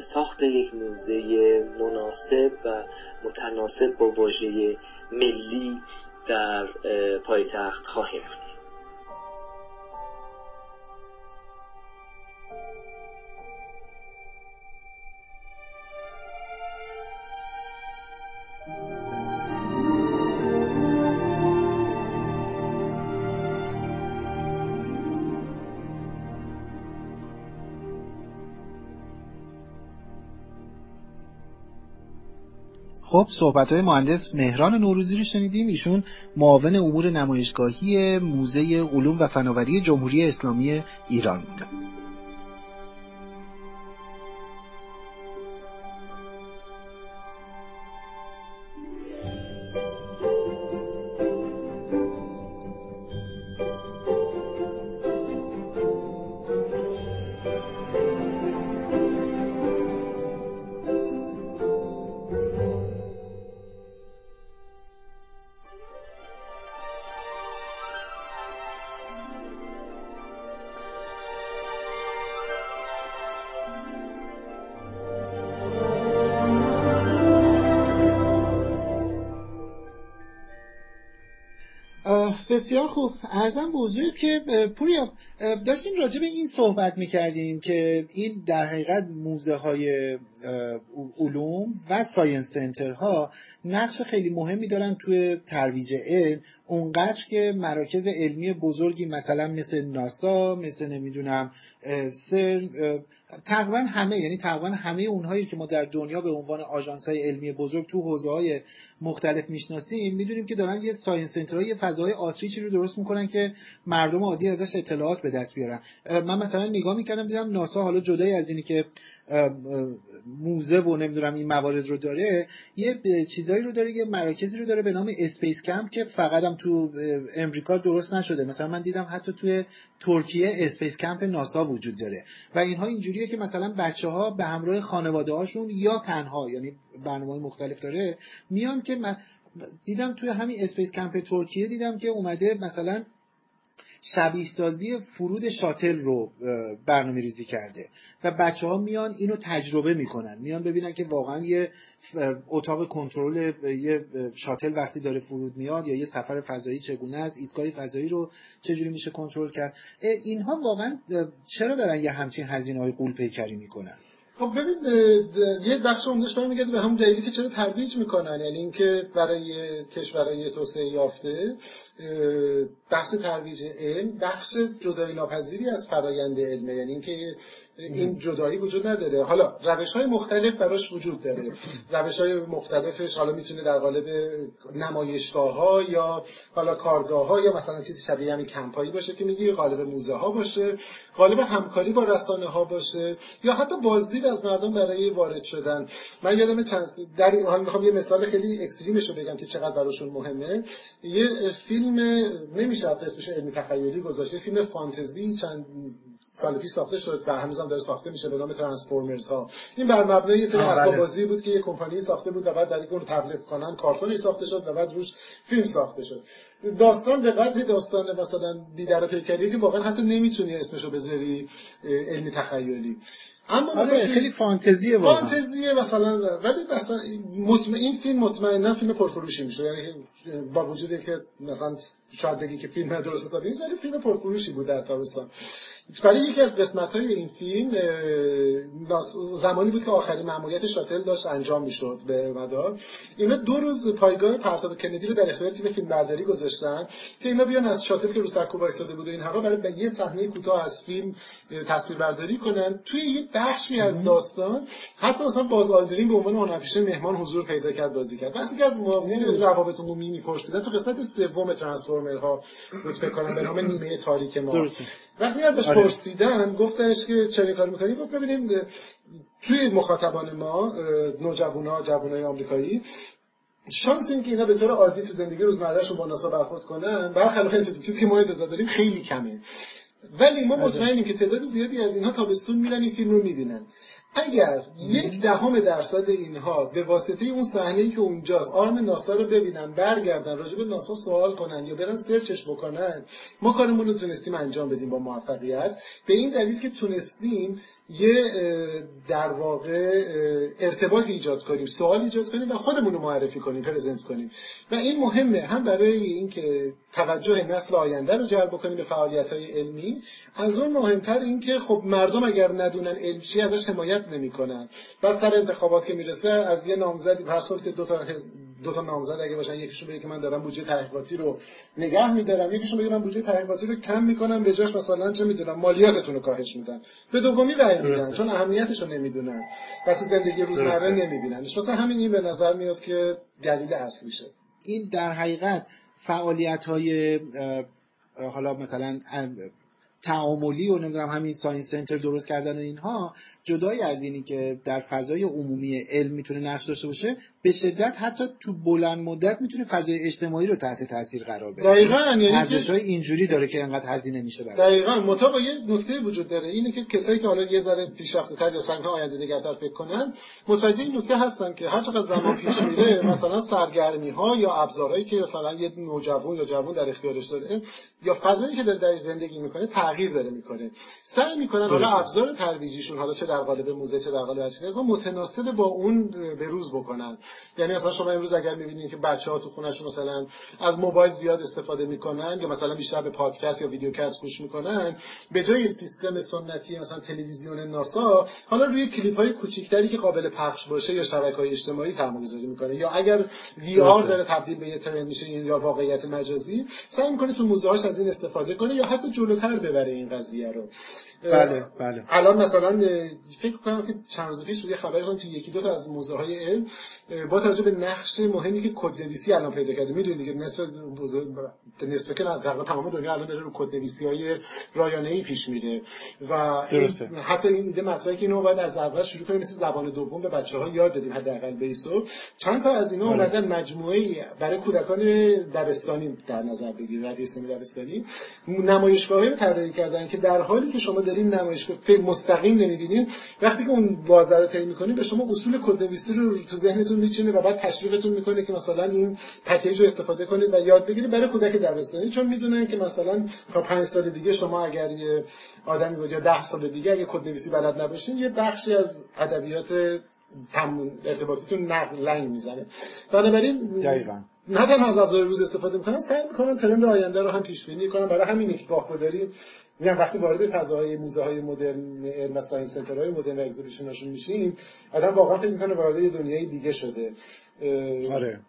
ساخت یک موزه مناسب و متناسب با واژه ملی در پایتخت خواهیم بود خب صحبت های مهندس مهران نوروزی رو شنیدیم. ایشون معاون امور نمایشگاهی موزه علوم و فناوری جمهوری اسلامی ایران بودن عرضم به حضورت که پوریا داشتیم راجع به این صحبت می‌کردیم که این در حقیقت موزه های علوم و science center ها نقش خیلی مهمی دارن توی ترویج علم. اونقدر که مراکز علمی بزرگی مثلا مثل ناسا مثل نمی‌دونم سرن تقریبا همه یعنی تقریبا همه اونهایی که ما در دنیا به عنوان آژانس های علمی بزرگ تو حوزه های مختلف می‌شناسیم می‌دونیم که دارن یه science center های یه فضای outreach ی رو درست می‌کنن که مردم عادی ازش اطلاعات به دست بیارن. من مثلا نگاه می‌کردم دیدم ناسا حالا جدای از اینی که موزه و نمی‌دونم این موارد رو داره یه چیزایی رو داره یه مراکزی رو داره به نام space camp که فقط هم تو امریکا درست نشده. مثلا من دیدم حتی توی ترکیه space camp ناسا وجود داره. و اینها اینجوریه که مثلا بچه ها به همراه خانواده هاشون یا تنها یعنی برنامه مختلف داره میان که من دیدم توی همین space camp ترکیه دیدم که اومده مثلا شبیه سازی فرود شاتل رو برنامه ریزی کرده. و بچه ها میان اینو تجربه می‌کنن. میان ببینن که واقعا یه اتاق کنترل یه شاتل وقتی داره فرود میاد یا یه سفر فضایی چگونه است ایستگاه فضایی رو چجوری میشه کنترل کرد. اینها واقعا چرا دارن یه همچین هزینه های غول پیکری می‌کنن؟ خب ببین یه بخش عمدهش برمیگرده به همون دلیلی که چرا ترویج می‌کنن یعنی اینکه برای کشورهای توسعه یافته بحث ترویج علم بخش جدایی ناپذیری از فرایند علمه. یعنی اینکه این جدایی وجود نداره. حالا روش های مختلف براش وجود داره. روش های مختلفش حالا می‌تونه در قالب نمایشگاه ها یا حالا کارگاه ها یا مثلا چیزی شبیه همین کمپایی باشه که میگی قالب موزه ها باشه قالب همکاری با رسانه ها باشه یا حتی بازدید از مردم برای وارد شدن. من یادم چند در می‌خوام یه مثال خیلی اکستریمش رو بگم که چقدر براشون مهمه. یه فیلم نمیشه اسمش علمی تخیلی گذاشته فیلم فانتزی چند سال پیش ساخته شد و هنوز هم داره ساخته میشه به نام ترانسفورمرز ها این بر مبنای یه سری اسباب بله. بازی بود که یه کمپانی ساخته بود و بعد در اون تبلیغ کنن کارتونی ساخته شد و بعد روش فیلم ساخته شد داستان به قدری داستان مثلا بیدر پیکری که واقعا حتی نمی‌تونی اسمشو بذاری علمی تخیلی. اما مثلا خیلی فانتزیه واقعا. فانتزیه مثلا ولی مثلا مطمئن این فیلم مطمئنا فیلم پرفروشی میشه. یعنی با وجودی که مثلا شاید بگی که فیلم درست حسابی نیست ولی فیلم پرفروشی بود در تابستان. برای یکی از قسمت های این فیلم زمانی بود که آخرین مأموریت شاتل داشت انجام می‌شد به مدار. اینا دو روز پایگاه پرتاب کندی رو در اختیار تیم فیلم برداری گذاشتن که اینا بیان از شاتل که رو سکو وایساده بود این هوا برای یه صحنه کوتاه از فیلم تصویر برداری کنن. توی یه بخشی از داستان حتی مثلا باز آلدرین به عنوان هنرپیشه مهمان حضور پیدا کرد بازی کرد. وقتی که از معاونین روابط عمومی میپرسیدن تو قسمت سوم ترانسفورمرها بود فکر کنم به نام نیمه تاریک ما. وقتی ازش آره. پرسیدن گفتش که چه کار می‌کنی؟ گفت ببینید توی مخاطبان ما نوجوانها جوانای آمریکایی شانس این که اینا به طور عادی تو زندگی روزمرهشون با ناسا برخورد کنن برخلاف چیزی که ما انتظار داریم خیلی کمه. ولی ما مطمئنیم که تعداد زیادی از اینها تابستون میرن این فیلم رو می‌بینن. اگر یک دهم درصد اینها به واسطه اون صحنه ای که اونجاست آرم ناسا رو ببینن برگردن راجع به ناسا سوال کنن یا برن سرچش بکنن ما کارمون رو تونستیم انجام بدیم با موفقیت. به این دلیل که تونستیم یه در واقع ارتباط ایجاد کنیم سوال ایجاد کنیم و خودمون رو معرفی کنیم پرزنت کنیم. و این مهمه هم برای اینکه توجه نسل آینده رو جلب کنیم به فعالیت های علمی. از اون مهمتر اینکه خب مردم اگر ندونن علم چی ازش حمایت نمی‌کنن. بعد سر انتخابات که می‌رسه از یه نامزد هر که دو تا دو تا نامزد اگه باشن یکیشون بگه که من دارم بودجه تحقیقاتی رو نگه میدارم یکیشون بگه من بودجه تحقیقاتی رو کم می‌کنم به جاش مثلا چه می‌دونم مالیاتتون رو کاهش میدن. به دومی رأی میدن چون اهمیتش رو نمی‌دونن. و تو زندگی روزمره نمیبیننش. مثلا همین این به نظر میاد که دلیل اصلیشه. این در حقیقت فعالیت های حالا مثلا تعاملی و نمی‌دونم همین ساینس سنتر درست کردن و اینها جدای از اینی که در فضای عمومی علم می‌تونه نقش داشته باشه به شدت حتی تو بلند مدت می‌تونه فضای اجتماعی رو تحت تاثیر قرار بده. دقیقاً یعنی ارزش های اینجوری داره که انقدر هزینه میشه برای دقیقاً. مطابق یه نکته وجود داره اینه که کسایی که حالا یه ذره پیشرفته تر یا سنگ آینده نگرتر فکر کنن متوجه این نکته هستن که هر چقدر زمان پیش میره مثلا سرگرمی ها یا ابزارهایی که مثلا یه نوجوان یا جوان در اختیارش داره یا فضایی که داره در زندگی می‌کنه تغییر داره می‌کنه. سعی می‌کنن حالا ابزار ترویجیشون حالا چه در قالب موزه چه در قالب هر متناسب با اون به روز بکنن. یعنی مثلا شما امروز اگر می‌بینید که بچه ها تو خونهشون مثلا از موبایل زیاد استفاده می‌کنن یا مثلا بیشتر به پادکست یا ویدیوکست گوش می‌کنن به جای سیستم سنتی مثلا تلویزیون ناسا حالا روی کلیپ های کوچیکتری که قابل پخش باشه یا شبکه های اجتماعی سرمایه‌گذاری می‌کنه. یا اگر وی آر داره تبدیل به یه ترند میشه یا واقعیت مجازی سعی می‌کنه تو موزه از این استفاده کنه یا حتی جلوتر ببره. این قضیه رو بله بله. الان مثلا فکر کنم که چند روز پیش بود یه خبری تو یکی دو تا از موزه های علم با توجه به نقش مهمی که کد نویسی الان پیدا کرده. می‌دونید دیگه نصف بزرگ نصف که تقریبا تمام دنیا الان داره رو کد نویسی های رایانه ای پیش میره. و حتی این ایده مطرحه که اینو باید از اول شروع کنیم مثل زبان دوم به بچه ها یاد بدیم حداقل بیسو چند تا از اینا بله. اومدن مجموعه برای کودکان دبستانی در نظر بگیرید رادیو دبستانی. نمایشگاهی طراحی کردن که در حالی که شما دارین نمایشگاه مستقیم نمی‌بینین وقتی که اون بازار رو طی می‌کنین به شما اصول کدنویسی رو تو ذهنتون میچینه و بعد تشویقتون می‌کنه که مثلا این پکیج رو استفاده کنید و یاد بگیرید. برای کودک دبستانی چون می‌دونن که مثلا تا پنج سال دیگه شما اگر یه آدمی بود یا ده سال دیگه اگه کدنویسی بلد نباشین یه بخشی از ادبیات ارتباطیتون نقل لنگ می‌زنه. بنابراین دقیقاً. نه تنها از ابزار روز استفاده می‌کنن سعی می‌کنن ترند آینده رو هم پیش بینی کنن. برای همینه که گاهگداری میگم وقتی وارد فضاهای موزه های مدرن علم و ساینس های مدرن اگزیبیشناشون میشیم آدم واقعا فکر می‌کنه وارد یه دنیای دیگه شده. آره.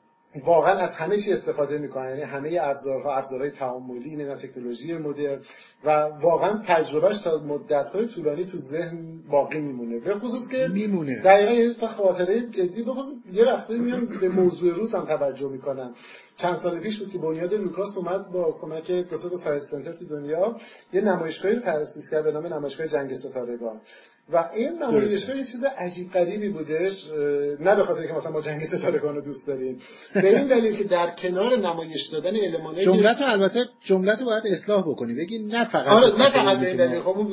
واقعا از همه چی استفاده می‌کنن. یعنی همه ابزارها ابزارهای تعاملی نه تکنولوژی مدرن. و واقعا تجربهش تا مدت های طولانی تو ذهن باقی میمونه. به خصوص که میمونه. دقیقا یه خاطره جدی به خصوص یه وقتی میان به موضوع روز هم توجه می‌کنن چند سال پیش بود که بنیاد لوکاس اومد با کمک دو ساینس سنتر تو دنیا. یه نمایشگاهی تأسیس کرد به نام نمایشگاه جنگ ستارگان. و این نمایشگاه یه چیز عجیب غریبی بودش نه به خاطر که مثلا ما جنگ ستارگان رو دوست داریم. به این دلیل که در کنار نمایش دادن المانای جملت البته جملت باید اصلاح بکنی. بگی نه فقط آره نه فقط به این دلیل. خب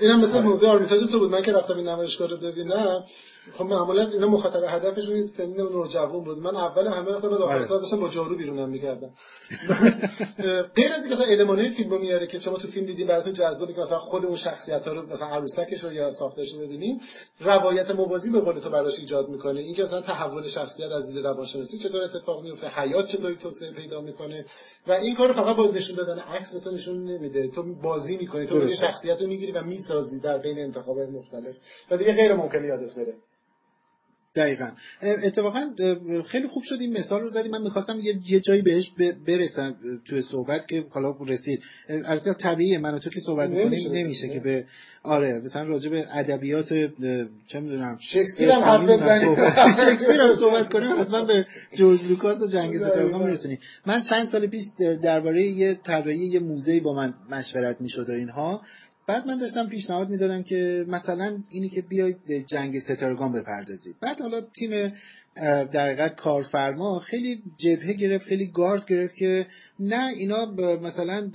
اینم مثل آره. موزه آرمیتاژ تو بود. من که رفتم این نمایشگاه رو ببینم. خب معمولا اینا مخاطب هدفشون سنین نوجوان بود. من اول همه وقت بعد آخر. سال داشتم با جارو بیرونم می‌کردم. غیر از اینکه مثلا المانای فیلمو میاره که شما تو فیلم دیدین براتون جذابه که مثلا خود اون شخصیت ها رو مثلا عروسکش رو یا ساختش رو ببینین روایت موازی به قول تو براش ایجاد می‌کنه. اینکه مثلا تحول شخصیت از دید روانشناسی چطور اتفاق میفته حیات چطوری توسعه پیدا می‌کنه و این کارو فقط با نشون دادن عکس تو نشون نمیده. تو بازی می‌کنی تو شخصیت رو می‌گیری و می‌سازی در بین انتخابات مختلف. و دیگه غیر ممکنه یادت بره. دقیقا. اتفاقا خیلی خوب شد این مثال رو زدی. من می‌خواستم یه جایی بهش برسم توی صحبت که حالا رسید. البته طبیعیه. من تو که صحبت می‌کنیم نمیشه که به آره مثلا راجع به ادبیات چه می‌دونم شکسپیر هم حرف بزنیم. شکسپیر هم صحبت کنیم حتما به جورج لوکاس و جنگ ستارگان میرسونیم. من چند سال پیش درباره یه طراحی یه موزه با من مشورت می‌شد و اینها. بعد من داشتم پیشنهاد می‌دادم که مثلا اینی که بیاید به جنگ ستارگان بپردازید. بعد حالا تیم در حقیقت کارفرما خیلی جبهه گرفت خیلی گارد گرفت که نه اینا مثلا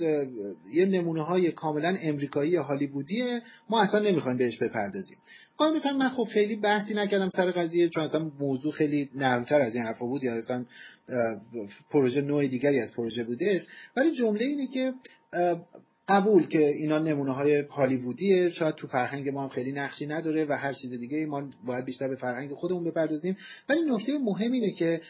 یه نمونه های کاملا امریکایی هالیوودیه ما اصلا نمی‌خوایم بهش بپردازیم. قاعدتا من خب خیلی بحثی نکردم سر قضیه چون اصلا موضوع خیلی نرمتر از این حرفا بود یا اصلا پروژه نوع دیگری از پروژه بوده ولی جمله اینه که قبول که اینا نمونه های هالیوودیه. شاید تو فرهنگ ما هم خیلی نقشی نداره و هر چیز دیگه ما باید بیشتر به فرهنگ خودمون بپردازیم. ولی نکته مهم اینه که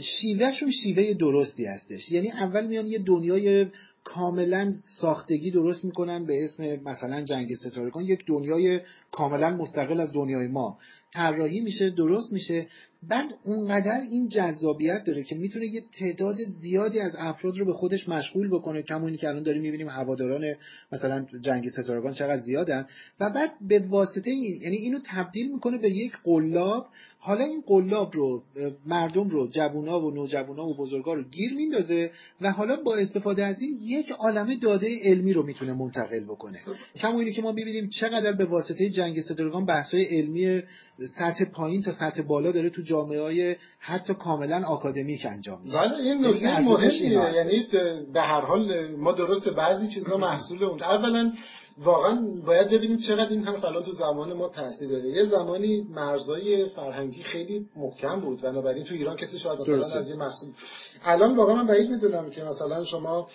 شیوهشون شیوه درستی هستش. یعنی اول میان یه دنیای کاملا ساختگی درست می‌کنن به اسم مثلا جنگ ستارگان. یک دنیای کاملا مستقل از دنیای ما. طراحی میشه درست میشه. بعد اونقدر این جذابیت داره که می‌تونه یه تعداد زیادی از افراد رو به خودش مشغول بکنه. کمونی که الان داریم می‌بینیم هواداران مثلا جنگ ستارگان چقدر زیادن. و بعد به واسطه این یعنی اینو تبدیل می‌کنه به یک قلاب حالا این قلاب رو مردم رو جوونا و نوجوانا و بزرگا رو گیر میندازه و حالا با استفاده از این یک عالمه داده علمی رو می‌تونه منتقل بکنه. کما اینی که ما می‌بینیم چقدر به واسطه جنگ ستارگان بحث‌های علمی سطح پایین تا سطح بالا داره تو جامعه های حتی کاملا آکادمیک انجام میشه. بله این یعنی نکته مهمیه. یعنی به هر حال ما درست بعضی چیزها محصول اون. اولا واقعا باید ببینیم چقدر این حرف الان تو زمان ما تاثیر داره یه زمانی مرزای فرهنگی خیلی محکم بود. بنابراین تو ایران کسی شاید مثلا از این محصول الان واقعا من بعید می‌دونم که مثلا شما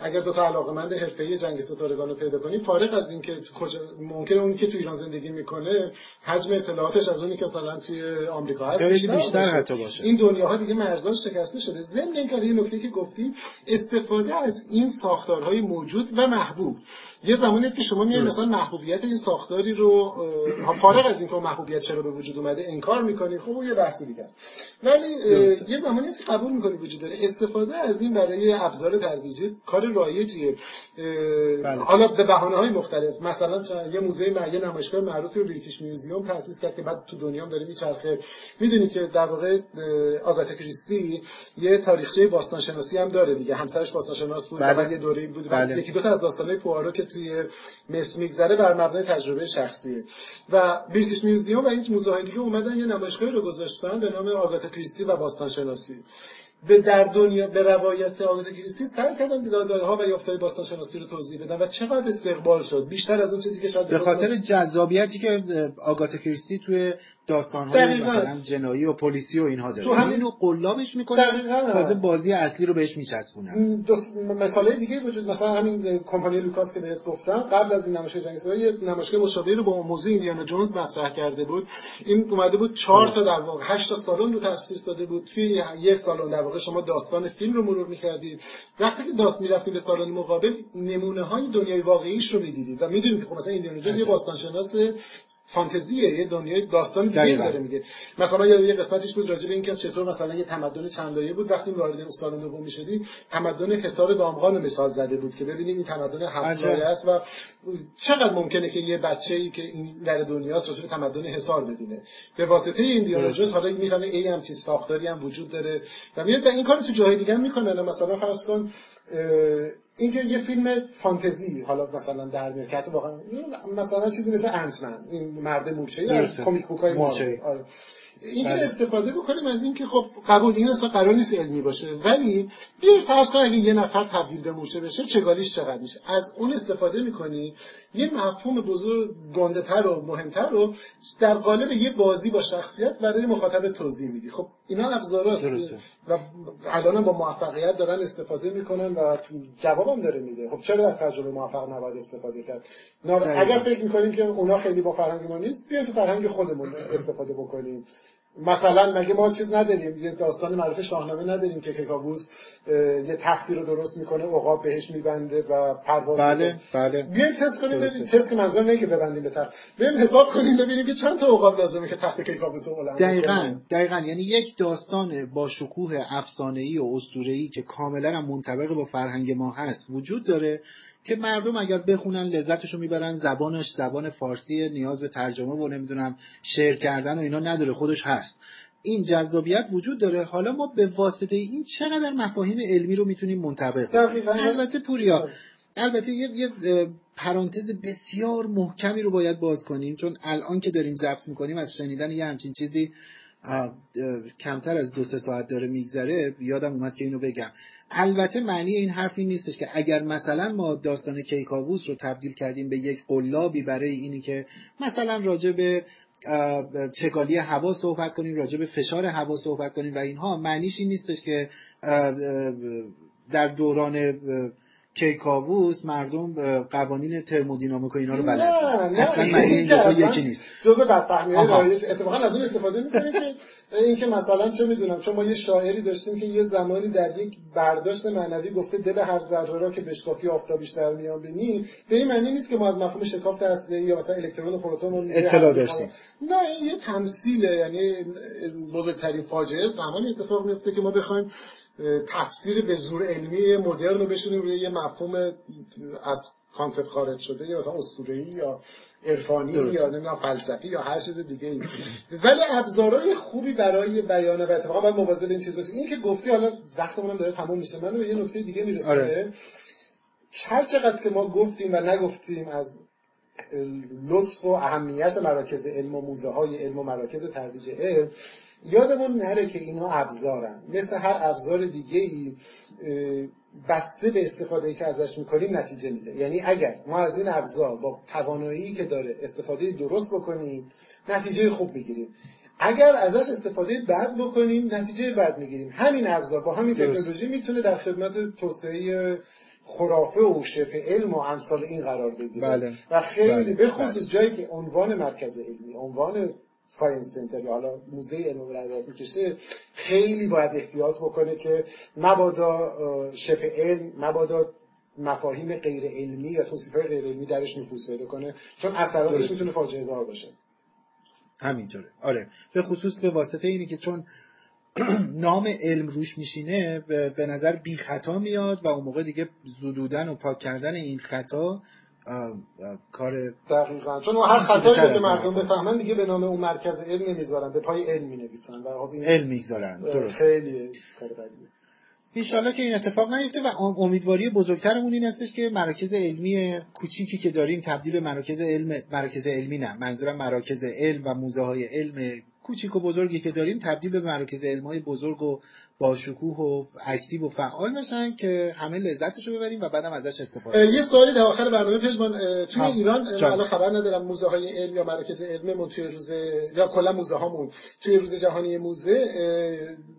اگر دو تا علاقمند حرفه‌ای جنگ ستارگان رو پیدا کنی فارغ از اینکه کجا ممکنه اون که تو ایران زندگی می‌کنه حجم اطلاعاتش از اونی که مثلا توی آمریکا هست بیشتر, بیشتر حتی باشه. این دنیاها دیگه مرزاش شکسته شده. ضمن اینکه یه نکته که گفتی استفاده از این ساختارهای موجود و محبوب. یه زمانی است که شما میای مثلا محبوبیت این ساختاری رو فارغ از اینکه محبوبیت چرا به وجود اومده انکار می‌کنی خب اون یه بحث دیگه است. ولی یه زمانی است که قبول می‌کنی وجود داره. استفاده از این برای ابزار ترویجی کار رایجیه. بله. حالا به بهانه های مختلف مثلا یه موزه یه نمایشگاه معروفی بریتیش میوزیوم تاسیس کرد که بعد تو دنیا هم داره میچرخه. می‌دونی که در واقع آگاتا کریستی یه تاریخچه باستان شناسی هم داره دیگه. همسرش باستان شناس بود بله. یه دوره‌ای بود بله. یکی دو تا از داستان‌های پوارو که توی مصر میگذره بر مبنای تجربه شخصیه. و بریتیش میوزیوم و این موزه دیگه اومدن یه نمایشگاهی رو گذاشتن به نام آگاتا کریستی و باستان شناسی به در دنیا به روایت آگاتا کریستی سعی کردن داده ها و یافته‌های باستان شناسی رو توضیح بدن و چقدر استقبال شد. بیشتر از اون چیزی که شاید به خاطر جذابیتی که آگاتا کریستی توی داستان‌های مثلا جنایی و پلیسی و اینها داره تو همین اینو قلابش می‌کنه تازه بازی اصلی رو بهش میچسبونن. مثالای دیگه وجود مثلا همین کمپانی لوکاس که بهت گفتم قبل از این نمایشگاه جنگ سوار یه نمایشگاه مشابهی رو با موضوع ایندیانا جونز مطرح کرده بود. این اومده بود 4 تا در واقع 8 تا سالن رو تأسیس داده بود. توی یه سالن در واقع شما داستان فیلم رو مرور می‌کردید. وقتی که داست می‌رفتید به سالن مقابل نمونه های دنیای واقعیش رو می‌دیدید. و می‌دونید که خب مثلا ایندیانا جونز یه باستانشناس فانتزیه یه دنیای داستان دیگه داره میگه. مثلا یه قسمتش بود راجع به اینکه چطور مثلا یه تمدن چند لایه بود. وقتی وارد سال دوم می‌شدی تمدن حصار دامغان مثال زده بود که ببینید این تمدن هفت لایه است و چقدر ممکنه که یه بچه‌ای که این در دنیاست راجع به تمدن حصار بدونه. به واسطه ایندیانا جونز حالا می‌فهمه ای هم چیز ساختاری هم وجود داره. و میاد این کارو تو جاهای دیگه می‌کنه. مثلا فرض کن اینکه یه فیلم فانتزی حالا مثلا در میاد که واقعا مثلا چیزی مثل انتمن این مرد مورچه یا کمیک بوک های آره. اینکه بله. استفاده بکنیم از اینکه خب قبول این اصلا قرار نیست علمی باشه ولی بیا فرض کن اگه یه نفر تبدیل به مورچه بشه چگالیش چقدر میشه از اون استفاده می‌کنی یه مفهوم بزرگ گنده تر و مهمتر رو در قالب یه بازی با شخصیت برای مخاطب توضیح میدی. خب اینا ابزاراست و الان با موفقیت دارن استفاده می‌کنن و جوابم داره میده. خب چرا از تجربه موفق نباید استفاده کرد؟ اگر فکر می‌کنیم که اونا خیلی با فرهنگ ما نیست بیایم تو فرهنگ خودمون استفاده بکنیم. مثلا مگه ما چیز نداریم؟ یه داستان معروف شاهنامه نداریم که کیکاووس یه تختی رو درست می‌کنه عقاب بهش میبنده و پرواز بله بله. بیایم تست کنیم ببینیم. تست که منظور نه که ببندیم به تخت بیایم حساب کنیم ببینیم که چند تا عقاب لازمه که تخت کیکاووس رو دقیقاً دقیقاً. یعنی یک داستان با شکوه افسانه‌ای و اسطوره‌ای که کاملا منطبق با فرهنگ ما هست وجود داره. که مردم اگر بخونن لذتشو می‌برن زبانش زبان فارسی نیاز به ترجمه و نمی‌دونم شعر کردن و اینا نداره خودش هست. این جذابیت وجود داره. حالا ما به واسطه این چقدر مفاهیم علمی رو می‌تونیم منطبق البته پوریا البته یه, یه پرانتز بسیار محکمی رو باید باز کنیم چون الان که داریم ضبط می‌کنیم از شنیدن یه همچین چیزی کمتر از دو سه ساعت داره میگذره یادم اومد که اینو بگم. البته معنی این حرفی نیستش که اگر مثلا ما داستان کیکاووس رو تبدیل کردیم به یک قلابی برای اینی که مثلا راجع به چگالی هوا صحبت کنیم راجع به فشار هوا صحبت کنیم و اینها معنیش این نیستش که در دوران کیکاووس مردم قوانین ترمودینامیک و اینا رو بلد اصلا معنی این یکی نیست. جزء بدفهمی رایج اتفاقا از اون استفاده می‌کنیم که اینکه مثلا چه می‌دونم چون ما یه شاعری داشتیم که یه زمانی در یک برداشت معنوی گفته دل هر ذره را که بشکافی آفتابیش در میان بینی به این معنی نیست که ما از مفهوم شکافت اصلی یا مثلا الکترون و پروتون رو اطلاع داشتیم. نه این یه تمثیله یعنی بزرگترین فاجعه زمانی اتفاق میفته که ما بخوایم تفسیر به زور علمی مدرن رو بشونیم روی یه مفهوم از کانسپت خارج شده یا مثلا اسطوره‌ای یا عرفانی یا نمی‌دونم فلسفی یا هر چیز دیگه ای. ولی ابزارهای خوبی برای بیان و اتفاقا باید مواظب این چیز باشیم این که گفتی حالا وقتمون داره تموم میشه. من به یه نکته دیگه میرسونه آره. هر چقدر که ما گفتیم و نگفتیم از لطف و اهمیت مراکز علم و موزه های علم و مراکز ترویج علم یادمون نره که اینا ابزارن مثل هر ابزار دیگه ای بسته به استفاده که ازش می‌کنیم نتیجه میده یعنی اگر ما از این ابزار با توانایی که داره استفاده درست بکنیم نتیجه خوب می‌گیریم اگر ازش استفاده بد بکنیم نتیجه بد می‌گیریم همین ابزار با همین تکنولوژی می‌تونه در خدمت توسعه خرافه و شبه علم و امثال این قرار بگیره بله. و خیلی بله. به خصوص بله. جایی که عنوان مرکز علمی عنوان ساینس سنتر یا حالا موزه علم و می‌کشه. خیلی باید احتیاط بکنه که مبادا شبه علم مبادا مفاهیم غیر علمی یا توصیف غیر علمی درش نفوذ پیدا کنه. چون اثراتش می‌تونه فاجعه دار باشه. همینطوره. آره. به خصوص به واسطه اینی که چون نام علم روش میشینه به نظر بی خطا میاد و اون موقع دیگه زدودن و پاک کردن این خطا کار دقیقا. چون هر خطایی که مردم بفهمن دیگه به نام اون مرکز علم نمی‌ذارن به پای علم می‌نویسن و خب علم می‌ذارن درست. خیلی کار بدیه. انشالله که این اتفاق نیفته و امیدواری بزرگترمون این هستش که مراکز علمی کوچیکی که داریم تبدیل به مراکز علم مراکز علمی نه منظورم مراکز علم و موزه های علم کوچیک و بزرگی که داریم تبدیل به مراکز علمای بزرگ و با شکوه و اکتیو و فعال باشن که همه لذتشو ببریم و بعدم ازش استفاده یه سوالی در آخر برنامه پژمان توی. ایران. الان خبر ندارم موزه های علم یا مراکز علممون توی روز یا کلا موزه هامون توی روز جهانی موزه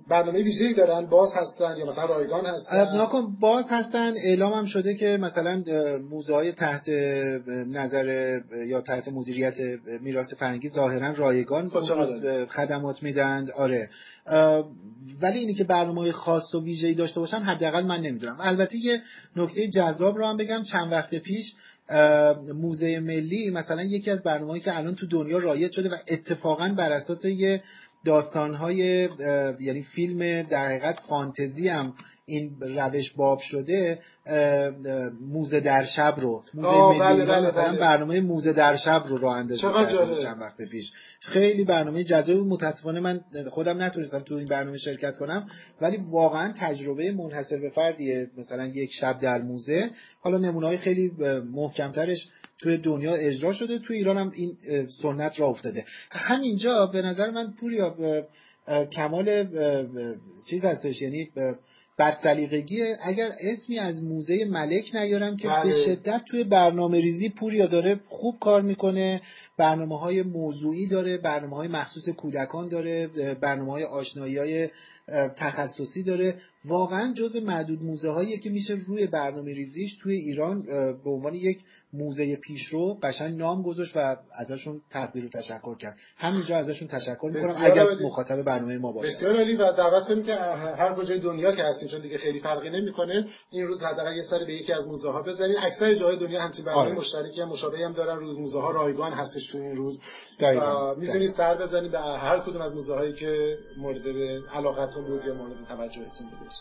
برنامه ویژه‌ای دارن باز هستن یا مثلا رایگان هستن ناکن باز هستن اعلام هم شده که مثلا موزه های تحت نظر یا تحت مدیریت میراث فرهنگی ظاهرا رایگان خب خدمات میدن آره ولی اینی که برنامه خاص و ویژه‌ای داشته باشن حداقل من نمی‌دونم. البته یه نکته جذاب رو هم بگم. چند وقت پیش موزه ملی مثلا یکی از برنامه‌ای که الان تو دنیا رایج شده و اتفاقا بر اساس یه داستانهای یعنی فیلم در حقیقت فانتزی هم این روش باب شده موزه در شب رو موزه بله، بله، بله. برنامه موزه در شب رو راه اندازی. چند وقت پیش خیلی برنامه جذاب بود. متاسفانه من خودم نتونستم تو این برنامه شرکت کنم ولی واقعا تجربه منحصر به فردیه مثلا یک شب در موزه حالا نمونه های خیلی محکمترش توی دنیا اجرا شده توی ایران هم این سنت را افتاده. همینجا به نظر من پوریا کمال چیز هستش یعنی اه، بدسلیقگی. اگر اسمی از موزه ملک نیارم که بله. به شدت توی برنامه ریزی پوریا داره خوب کار می‌کنه برنامه های موضوعی داره برنامه های مخصوص کودکان داره برنامه های آشنایی های تخصصی داره. واقعا جز معدود موزه هایی که میشه روی برنامه ریزیش توی ایران به عنوان یک موزه پیشرو قشنگ نام گذاشت و ازشون تقدیر و تشکر کرد. همینجا ازشون تشکر می‌کنم. اگر عالی. مخاطب برنامه ما باشن. بسیار عالی و دعوت کنیم که هر کجای دنیا که هستیم چون دیگه خیلی فرقی نمی‌کنه این روز حداقل یه سری به یکی از موزه ها بزنید اکثر جاهای دنیا همچین برنامه آره. مشترکی هم مشابهی هم دارن. روز موزه ها رایگان هستش تو این روز. می‌تونید سر بزنید به هر کدوم از موزه هایی که مورد علاقتون بود یا مورد توجهتون بودش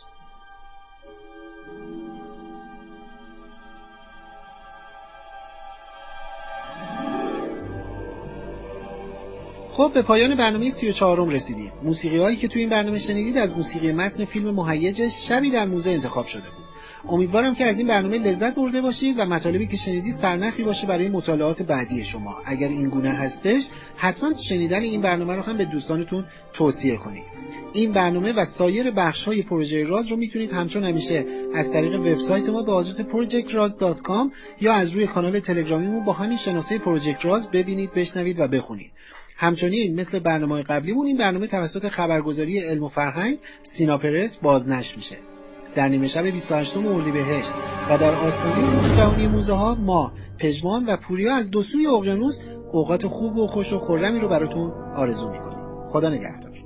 خب به پایان برنامه 34 م رسیدیم. موسیقی هایی که توی این برنامه شنیدید از موسیقی متن فیلم مهیج شبی در موزه انتخاب شده بود. امیدوارم که از این برنامه لذت برده باشید و مطالبی که شنیدید سرنخی باشه برای مطالعات بعدی شما. اگر این گونه هستش، حتما شنیدن این برنامه رو هم به دوستانتون توصیه کنید. این برنامه و سایر بخش های پروژه راز رو می‌تونید همچون همیشه از طریق وبسایت ما به آدرس projectraz.com یا از روی کانال تلگرامیمون با همین شناسه پروژکت راز ببینید، بشنوید و بخونید. همچنین مثل برنامه قبلیمون این برنامه توسط خبرگزاری علم و فرهنگ سیناپرس بازنشر میشه. در نیمه شب 28 اردیبهشت و در آستانه جهانی موزه ها ما پژمان و پوریا از دو سوی اقیانوس اوقات خوب و خوش و خرمی رو براتون آرزو می‌کنیم. خدا نگهدار.